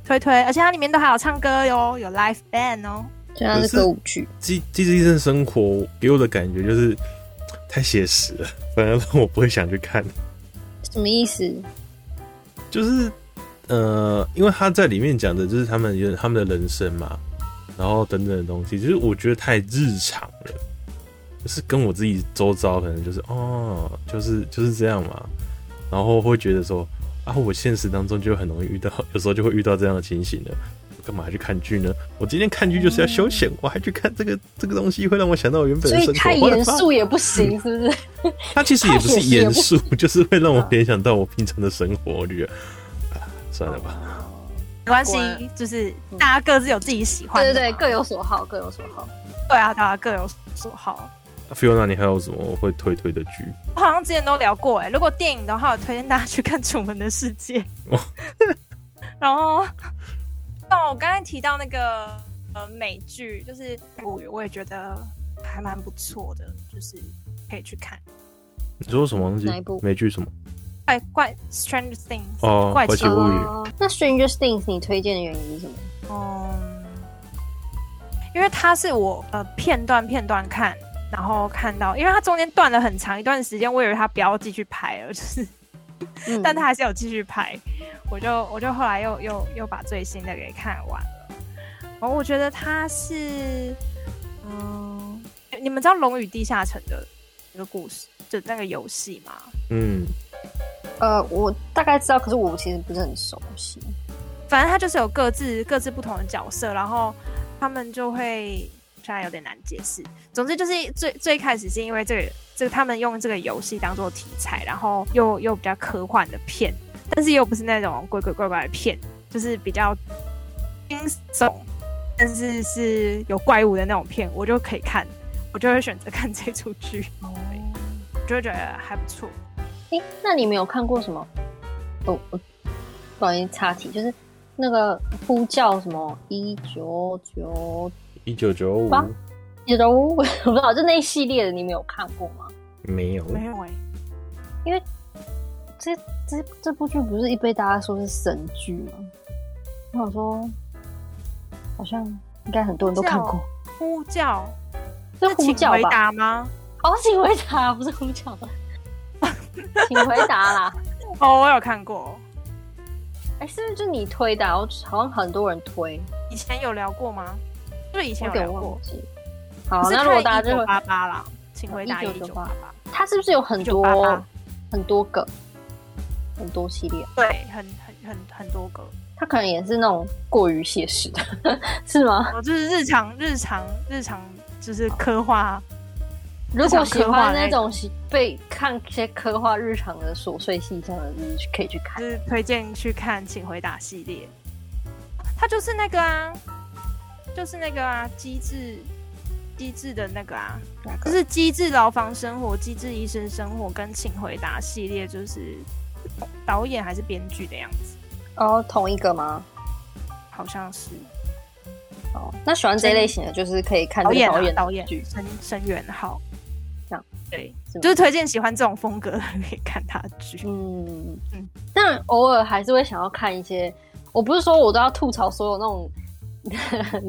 [SPEAKER 1] 推推，而且它里面都还有唱歌哟，有 live band 哦。
[SPEAKER 3] 这样的歌舞剧，
[SPEAKER 2] 机机智医生生活给我的感觉就是太写实了，反而让我不会想去看。
[SPEAKER 3] 什么意思？
[SPEAKER 2] 就是呃，因为他在里面讲的就是他们有他们的人生嘛，然后等等的东西，就是我觉得太日常了，就是跟我自己周遭可能就是哦，就是就是这样嘛，然后会觉得说啊，我现实当中就很容易遇到，有时候就会遇到这样的情形了。我。干嘛还去看剧呢？我今天看剧就是要休闲，嗯、我还去看这个这个东西，会让我想到我原本的生活。所以
[SPEAKER 3] 太严肃也不行，是不是？
[SPEAKER 2] 它其实也不是严肃，就是会让我联想到我平常的生活。我觉得啊，算了吧，
[SPEAKER 1] 没关系，就是大家各自有自己喜欢的，
[SPEAKER 3] 对对对，各有所好，各有所好。
[SPEAKER 1] 对啊，大家各有所好。
[SPEAKER 2] Fiona，你还有什么会推推的剧？
[SPEAKER 1] 我好像之前都聊过哎、欸。如果电影的话，我推荐大家去看《楚门的世界》哦。然后。哦，我刚才提到那个呃美剧，就是我我也觉得还蛮不错的，就是可以去看。
[SPEAKER 2] 你说什么东西？
[SPEAKER 3] 哪一部？
[SPEAKER 2] 美剧什么？
[SPEAKER 1] 怪怪 Stranger Things
[SPEAKER 2] 哦，怪奇物语。
[SPEAKER 3] 哦、那 Stranger Things 你推荐的原因是什么？
[SPEAKER 1] 嗯，因为它是我呃片段片段看，然后看到，因为它中间断了很长一段时间，我以为它不要继续拍了，就是。嗯、但他还是有继续拍，我就我就后来又又又把最新的给看完了。然后我觉得他是，嗯，你们知道《龙与地下城》的那个故事，就那个游戏吗？
[SPEAKER 2] 嗯，
[SPEAKER 3] 呃，我大概知道，可是我其实不是很熟悉。
[SPEAKER 1] 反正他就是有各自各自不同的角色，然后他们就会。虽然有点难解释，总之就是最最开始是因为这个这个他们用这个游戏当做题材，然后又又比较科幻的片，但是又不是那种鬼鬼怪怪的片，就是比较惊悚，但是是有怪物的那种片，我就可以看，我就会选择看这出剧，我就会觉得还不错。
[SPEAKER 3] 诶，那你没有看过什么？哦，不好意思插题，就是那个呼叫什么一九九。
[SPEAKER 2] 一九九五，
[SPEAKER 3] 一九九五，我不知道，就那一系列的，你没有看过吗？
[SPEAKER 2] 没有，
[SPEAKER 1] 没有哎、欸，
[SPEAKER 3] 因为这这这部剧不是一被大家说是神剧吗？我想说，好像应该很多人都看过。
[SPEAKER 1] 呼叫，
[SPEAKER 3] 是呼叫
[SPEAKER 1] 回答吗？
[SPEAKER 3] 哦，请回答，不是呼叫吧？请回答啦！
[SPEAKER 1] 哦，我有看过。
[SPEAKER 3] 哎、欸，是不是就你推的？我好像很多人推，
[SPEAKER 1] 以前有聊过吗？就以前有聊过，
[SPEAKER 3] 好，那如果大家就
[SPEAKER 1] 八八啦，请回答一九八八。
[SPEAKER 3] 它是不是有很多很多个很多系列？
[SPEAKER 1] 对，很很很很多个。
[SPEAKER 3] 他可能也是那种过于写实的，是吗？
[SPEAKER 1] 我就是日常日常日常就是刻画。
[SPEAKER 3] 如果喜欢那种被看一些刻画日常的琐碎细项的，就是可以去看。
[SPEAKER 1] 就是推荐去看《请回答》系列，它就是那个啊，就是那个啊，机智机智的那个啊，就是机智牢房生活、机智医生生活跟《请回答》系列，就是导演还是编剧的样子。
[SPEAKER 3] 哦，同一个吗？
[SPEAKER 1] 好像是。
[SPEAKER 3] 哦，那喜欢这类型的，就是可以看
[SPEAKER 1] 导演、
[SPEAKER 3] 导演
[SPEAKER 1] 导演剧，申申元浩。这样对，就是推荐喜欢这种风格的可以看他的剧。嗯
[SPEAKER 3] 嗯，但偶尔还是会想要看一些。我不是说我都要吐槽所有那种，你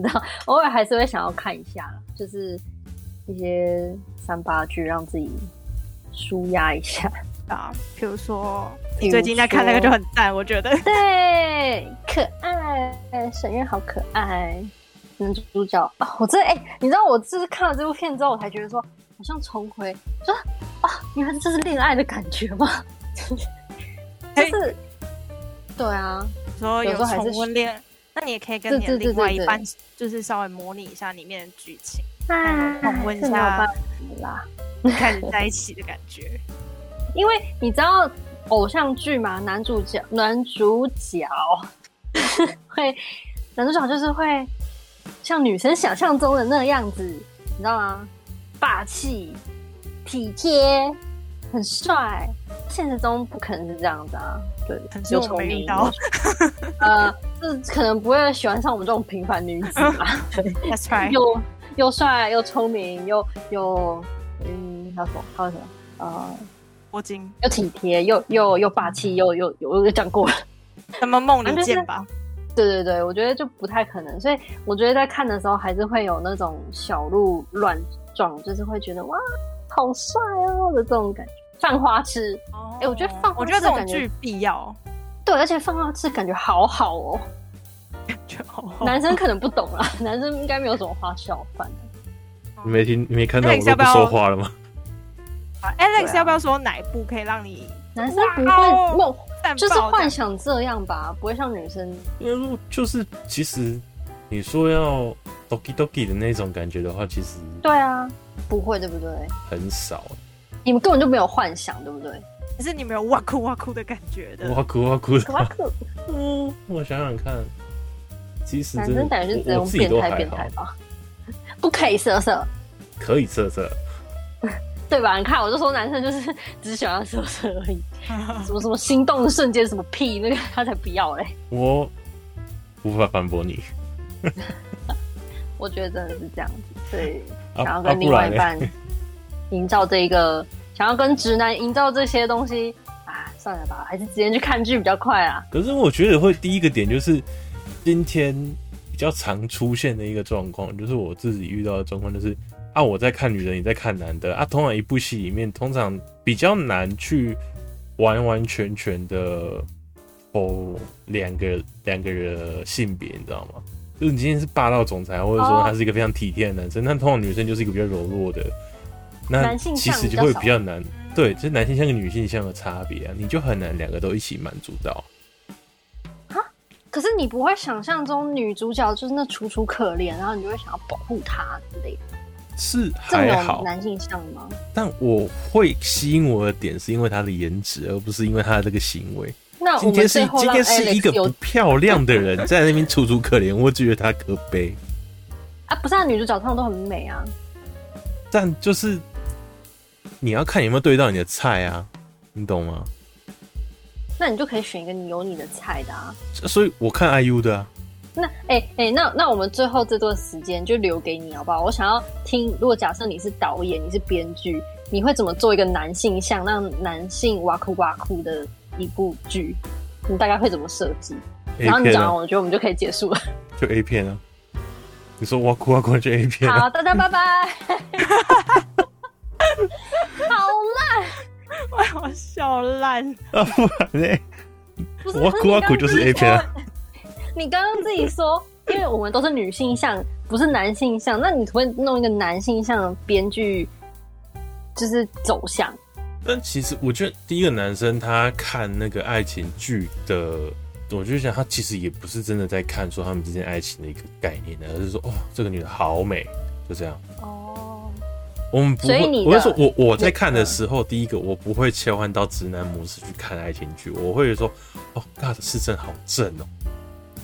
[SPEAKER 3] 知道，偶尔还是会想要看一下，就是一些三八剧，让自己舒压一下
[SPEAKER 1] 啊。比如说。你最近在看那个就很淡，我觉得
[SPEAKER 3] 对，可爱，沈月好可爱，男主角啊、哦，我这哎、欸，你知道我就是看了这部片之后，我才觉得说好像重回，说啊，原来这是恋爱的感觉吗？就是，对啊，
[SPEAKER 1] 说有时候还是那你也可以跟你的另外一半，就是稍微模拟一下里面的剧情，重温一下啦，开始在一起的感觉，
[SPEAKER 3] 因为你知道。偶像剧嘛，男主角男主角 会，男主角就是会像女生想象中的那个样子，你知道吗？霸气、体贴、很帅。现实中不可能是这样子啊，对，
[SPEAKER 1] 又聪明，
[SPEAKER 3] 呃，就是可能不会喜欢上我们这种平凡女子吧？对，
[SPEAKER 1] That's right，
[SPEAKER 3] 又又帅又聪明又又嗯，他说他说什么？呃。
[SPEAKER 1] 霍金
[SPEAKER 3] 又体贴又又又霸气又又又又讲过了，
[SPEAKER 1] 什么梦里见吧？
[SPEAKER 3] 对对对，我觉得就不太可能，所以我觉得在看的时候还是会有那种小鹿乱撞，就是会觉得哇，好帅哦的这种感觉。犯花痴，哎、哦欸，我觉得犯花痴，我觉得这种剧
[SPEAKER 1] 必要。
[SPEAKER 3] 对，而且犯花痴感觉好好哦，
[SPEAKER 1] 感觉好好。
[SPEAKER 3] 男生可能不懂啦，男生应该没有什么花笑犯。
[SPEAKER 2] 你没听，你没看到我都不说话了吗
[SPEAKER 1] ？Alex，、啊、要不要说哪一部可以让你
[SPEAKER 3] 男生不会梦，就是幻想这样吧，不会像女生。
[SPEAKER 2] 因为就是其实你说要 doki doki 的那种感觉的话，其实
[SPEAKER 3] 对啊，不会对不对？
[SPEAKER 2] 很少，
[SPEAKER 3] 你们根本就没有幻想，对不对？
[SPEAKER 1] 可是你没有哇哭哇哭的感觉的，
[SPEAKER 2] 哇哭哇哭的哇哭。嗯，我想想看，其实
[SPEAKER 3] 男生感觉是只能变态变态吧，不可以色色，
[SPEAKER 2] 可以色色。
[SPEAKER 3] 对吧？你看，我就说男生就是只喜欢色色而已，什么什么心动的瞬间，什么屁那个他才不要嘞！
[SPEAKER 2] 我无法反驳你。
[SPEAKER 3] 我觉得真的是这样子，所以想要跟另外一半营造这一个，想要跟直男营造这些东西啊，算了吧，还是直接去看剧比较快啊。
[SPEAKER 2] 可是我觉得会第一个点就是今天比较常出现的一个状况，就是我自己遇到的状况就是。啊，我在看女人，你在看男的啊。通常一部戏里面，通常比较难去完完全全的哦，两个两个人性别，你知道吗？就是你今天是霸道总裁，或者说他是一个非常体贴的男生，那、通常女生就是一个比较柔弱的，那其实就会比较难。对，就是男性向跟女性向的差别啊，你就很难两个都一起满足到。
[SPEAKER 3] 可是你不会想象中女主角就是那楚楚可怜，然后你就会想要保护她之类的。
[SPEAKER 2] 是还好，
[SPEAKER 3] 男性向吗？
[SPEAKER 2] 但我会吸引我的点是因为她的颜值，而不是因为她的这个行为。
[SPEAKER 3] 那
[SPEAKER 2] 今天是今天是一个不漂亮的人在那边楚楚可怜，我觉得她可悲
[SPEAKER 3] 啊！不是啊，女主角通常都很美啊。
[SPEAKER 2] 但就是你要看有没有对到你的菜啊，你懂吗？
[SPEAKER 3] 那你就可以选一个你有你的菜的啊。
[SPEAKER 2] 所以我看 IU 的啊。
[SPEAKER 3] 那哎哎、欸欸，那那我们最后这段时间就留给你好不好？我想要听，如果假设你是导演，你是编剧，你会怎么做一个男性向让男性哇哭哇哭的一部剧？你大概会怎么设计？然后你讲完，我觉得我们就可以结束了。
[SPEAKER 2] 就 A 片啊？你说哇哭哇哭就 A 片？
[SPEAKER 3] 好，大家拜拜。好烂，
[SPEAKER 1] 我我笑烂
[SPEAKER 2] 啊！不然嘞，哇酷哇酷就是 A 片啊。
[SPEAKER 3] 你刚刚自己说，因为我们都是女性向，不是男性向，那你会弄一个男性向的编剧，就是走向。
[SPEAKER 2] 但其实我觉得，第一个男生他看那个爱情剧的我就想，他其实也不是真的在看说他们之间爱情的一个概念，而是说，哦，这个女的好美，就这样。哦，我们不会，我是说我我在看的时候，第一个我不会切换到直男模式去看爱情剧，我会说，哦，God 是真好正哦，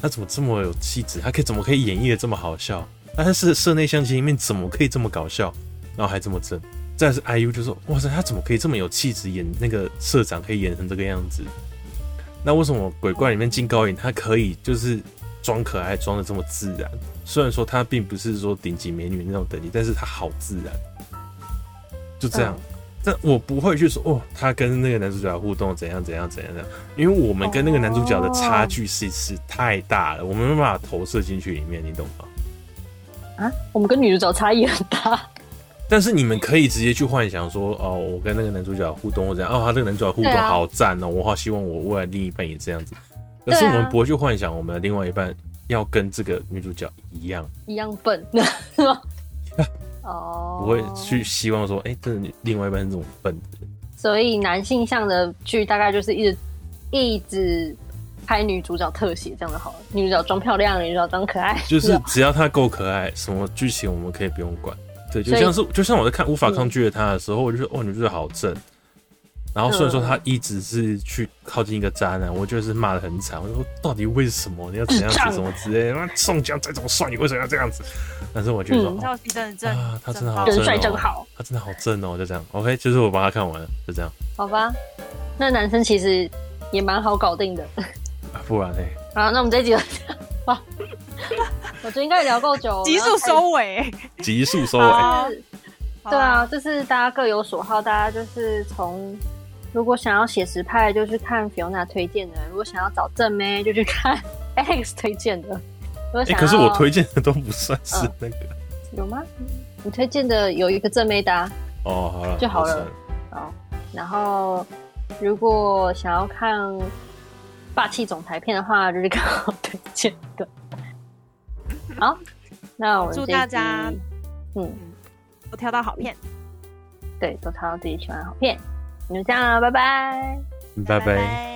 [SPEAKER 2] 他怎么这么有气质？他可以怎么可以演绎的这么好笑？但是社内相亲里面怎么可以这么搞笑，然后还这么正？再是 IU 就说，哇塞，他怎么可以这么有气质，演那个社长可以演成这个样子？那为什么鬼怪里面金高银他可以就是装可爱装的这么自然？虽然说他并不是说顶级美女那种等级，但是他好自然，就这样。嗯、但我不会去说哦，他跟那个男主角互动怎样怎样怎样怎样，因为我们跟那个男主角的差距是是太大了，我们没办法投射进去里面，你懂吗？
[SPEAKER 3] 啊，我们跟女主角差异很大。
[SPEAKER 2] 但是你们可以直接去幻想说，哦，我跟那个男主角互动或者哦，他这个男主角互动好赞哦，啊、我好希望我未来另一半也这样子。可是我们不会去幻想我们的另外一半要跟这个女主角一样，
[SPEAKER 3] 一样笨，
[SPEAKER 2] 哦，不会去希望说，哎、欸，这另外一半是这种笨的。
[SPEAKER 3] 所以男性向的剧大概就是一直一直拍女主角特写这样的好了，女主角装漂亮，女主角装可爱，
[SPEAKER 2] 就是只要她够可爱，什么剧情我们可以不用管。对，就像是就像我在看无法抗拒的她的时候，我就说哦，女主角好正。然后虽然说他一直是去靠近一个渣男，我就是骂的很惨。我说到底为什么你要怎样子什么之类宋江再怎么帅，你为什么要这样子？但是我觉得说啊，他真的好正，
[SPEAKER 3] 帅真好，
[SPEAKER 2] 他真的好正哦，就这样。OK，就是我把他看完了，就这样。
[SPEAKER 3] 好吧，那男生其实也蛮好搞定的。
[SPEAKER 2] 不然呢？
[SPEAKER 3] 好，那我们这一集就这样。哇，我觉得应该也聊够久，
[SPEAKER 1] 急速收尾，
[SPEAKER 2] 急速收尾。
[SPEAKER 3] 对啊，就是大家各有所好，大家就是从如果想要写实派，就去看 Fiona 推荐的；如果想要找正妹，就去看 Alex 推荐的。
[SPEAKER 2] 哎、欸，可是我推荐的都不算是那个，
[SPEAKER 3] 有吗？你推荐的有一个正妹搭
[SPEAKER 2] 哦，好了
[SPEAKER 3] 就好了。好，然后如果想要看。霸气总裁片的话，就是刚好推荐的。好，那我
[SPEAKER 1] 祝大家，
[SPEAKER 3] 嗯，
[SPEAKER 1] 都挑到好片，
[SPEAKER 3] 对，都挑到自己喜欢的好片。那就这样了，拜拜，
[SPEAKER 2] 拜拜。拜拜。